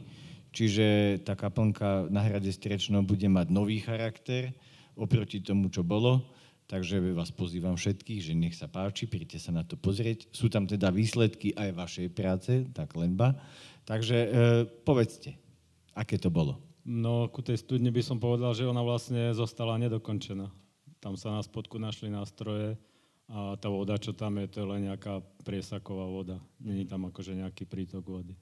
čiže tá kaplnka na hrade Strečno bude mať nový charakter oproti tomu, čo bolo. Takže vás pozývam všetkých, že nech sa páči, príďte sa na to pozrieť. Sú tam teda výsledky aj vašej práce, tak lenba. Takže e, povedzte, aké to bolo? No, ku tej studni by som povedal, že ona vlastne zostala nedokončená. Tam sa na spodku našli nástroje a tá voda, čo tam je, to je len nejaká priesaková voda. Není tam akože nejaký prítok vody.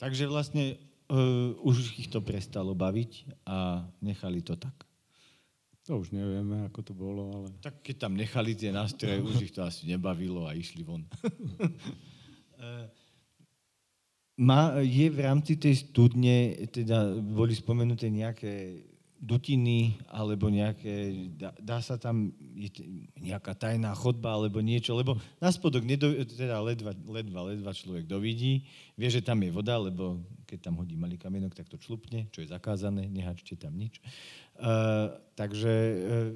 Takže vlastne uh, už ich to prestalo baviť a nechali to tak. To už nevieme, ako to bolo, ale... Tak keď tam nechali tie nástroje, už ich to asi nebavilo a išli von. má, je v rámci tej studne, teda boli spomenuté nejaké dutiny, alebo nejaké, dá, dá sa tam je nejaká tajná chodba, alebo niečo, lebo na spodok nedo, teda ledva, ledva, ledva človek dovidí, vie, že tam je voda, lebo keď tam hodí malý kamienok, tak to člupne, čo je zakázané, nehačte tam nič. Uh, takže uh,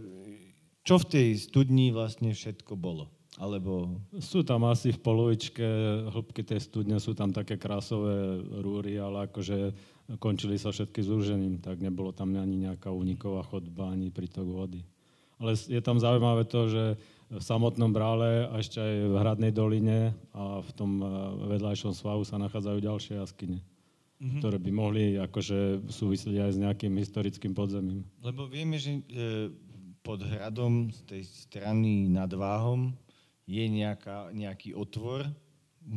čo v tej studni vlastne všetko bolo? Alebo... Sú tam asi v polovičke hĺbky tej studne, sú tam také krásové rúry, ale akože končili sa všetky zúžením, tak nebolo tam ani nejaká úniková chodba, ani prítok vody. Ale je tam zaujímavé to, že v samotnom brále a ešte aj v Hradnej doline a v tom eh, vedľajšom svahu sa nachádzajú ďalšie jaskyne, mm-hmm. ktoré by mohli akože súvisieť aj s nejakým historickým podzemím. Lebo vieme, že e, pod hradom z tej strany nad Váhom je nejaká, nejaký otvor,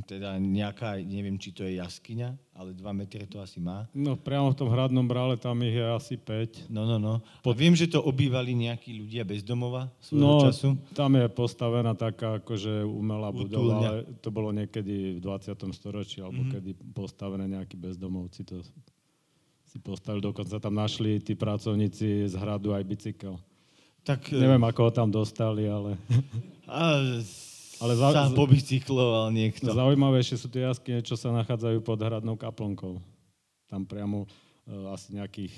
teda nejaká, neviem, či to je jaskyňa, ale 2 metre to asi má. No priamo v tom hradnom brále tam ich je asi 5. No, no, no. Pod... Viem, že to obývali nejakí ľudia bez domova svojho no, času. tam je postavená taká akože umelá budova, ale to bolo niekedy v 20. storočí, alebo mm-hmm. kedy postavené nejakí bezdomovci to si postavili. Dokonca tam našli tí pracovníci z hradu aj bicykel. Tak, Neviem, ako ho tam dostali, ale... A, ale za, sa pobicykloval niekto. Zaujímavejšie sú tie jaskyne, čo sa nachádzajú pod hradnou kaplnkou. Tam priamo uh, asi nejakých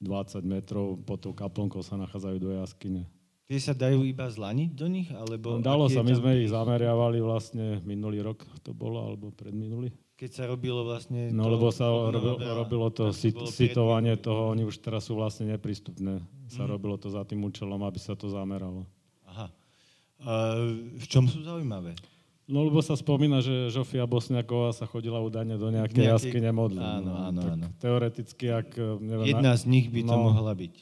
20 metrov pod tou kaplnkou sa nachádzajú do jaskyne. Tie sa dajú iba zlaniť do nich? Alebo Dalo sa, my tam... sme ich zameriavali vlastne minulý rok to bolo, alebo predminulý. Keď sa robilo vlastne... No to, lebo sa robilo, robilo to sit, sitovanie toho, oni už teraz sú vlastne neprístupné. Sa mm. robilo to za tým účelom, aby sa to zameralo. V čom sú zaujímavé? No lebo sa spomína, že Žofia Bosniaková sa chodila údajne do nejakej Nejaký... jaskyne modliť. Áno, no, áno, áno. Teoreticky, ak... Neviem, Jedna z nich by to no, mohla byť.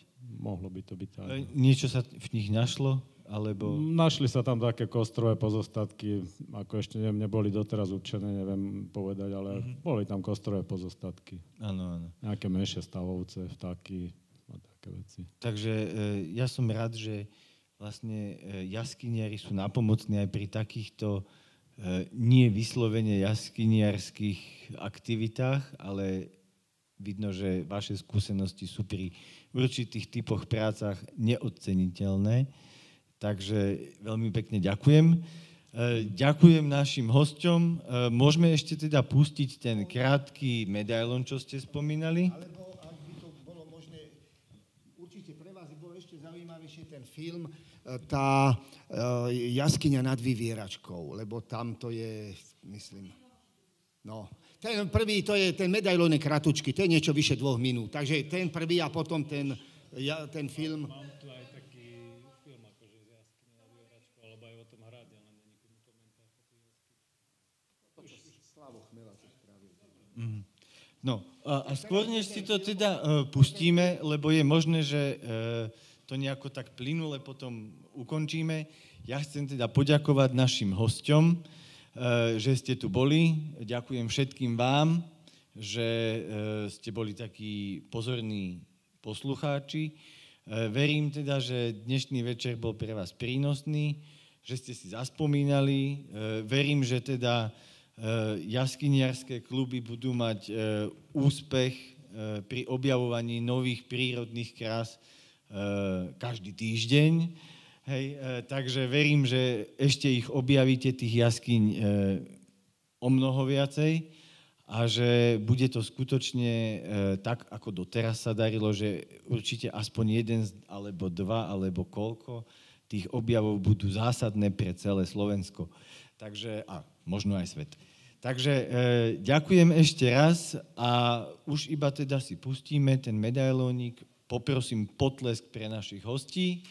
Mohlo by to byť. Áno. Niečo sa v nich našlo? Alebo... Našli sa tam také kostrové pozostatky, ako ešte neviem, neboli doteraz určené, neviem povedať, ale mm-hmm. boli tam kostrové pozostatky. Áno, áno. Nejaké menšie stavovce, vtáky a také veci. Takže e, ja som rád, že vlastne e, jaskyniari sú napomocní aj pri takýchto e, nie vyslovene jaskyniarských aktivitách, ale vidno, že vaše skúsenosti sú pri určitých typoch prácach neoceniteľné. Takže veľmi pekne ďakujem. E, ďakujem našim hosťom. Môžeme ešte teda pustiť ten krátky medailon, čo ste spomínali? Alebo ak by to bolo možné, určite pre vás bol ešte zaujímavejšie ten film, tá jaskyňa nad vyvieračkou, lebo tam to je, myslím, no, ten prvý, to je, ten medailon je kratučky, to je niečo vyše dvoch minút, takže ten prvý a potom ten, ja, ten film... No a, a skôr, než si to teda uh, pustíme, lebo je možné, že uh, to nejako tak plynule potom ukončíme, ja chcem teda poďakovať našim hosťom, uh, že ste tu boli. Ďakujem všetkým vám, že uh, ste boli takí pozorní poslucháči. Uh, verím teda, že dnešný večer bol pre vás prínosný, že ste si zaspomínali. Verím, že teda jaskyniarské kluby budú mať úspech pri objavovaní nových prírodných krás každý týždeň. Hej, takže verím, že ešte ich objavíte, tých jaskyň, o mnoho viacej a že bude to skutočne tak, ako doteraz sa darilo, že určite aspoň jeden alebo dva alebo koľko tých objavov budú zásadné pre celé Slovensko. Takže, a možno aj svet. Takže e, ďakujem ešte raz a už iba teda si pustíme ten medailónik. Poprosím potlesk pre našich hostí.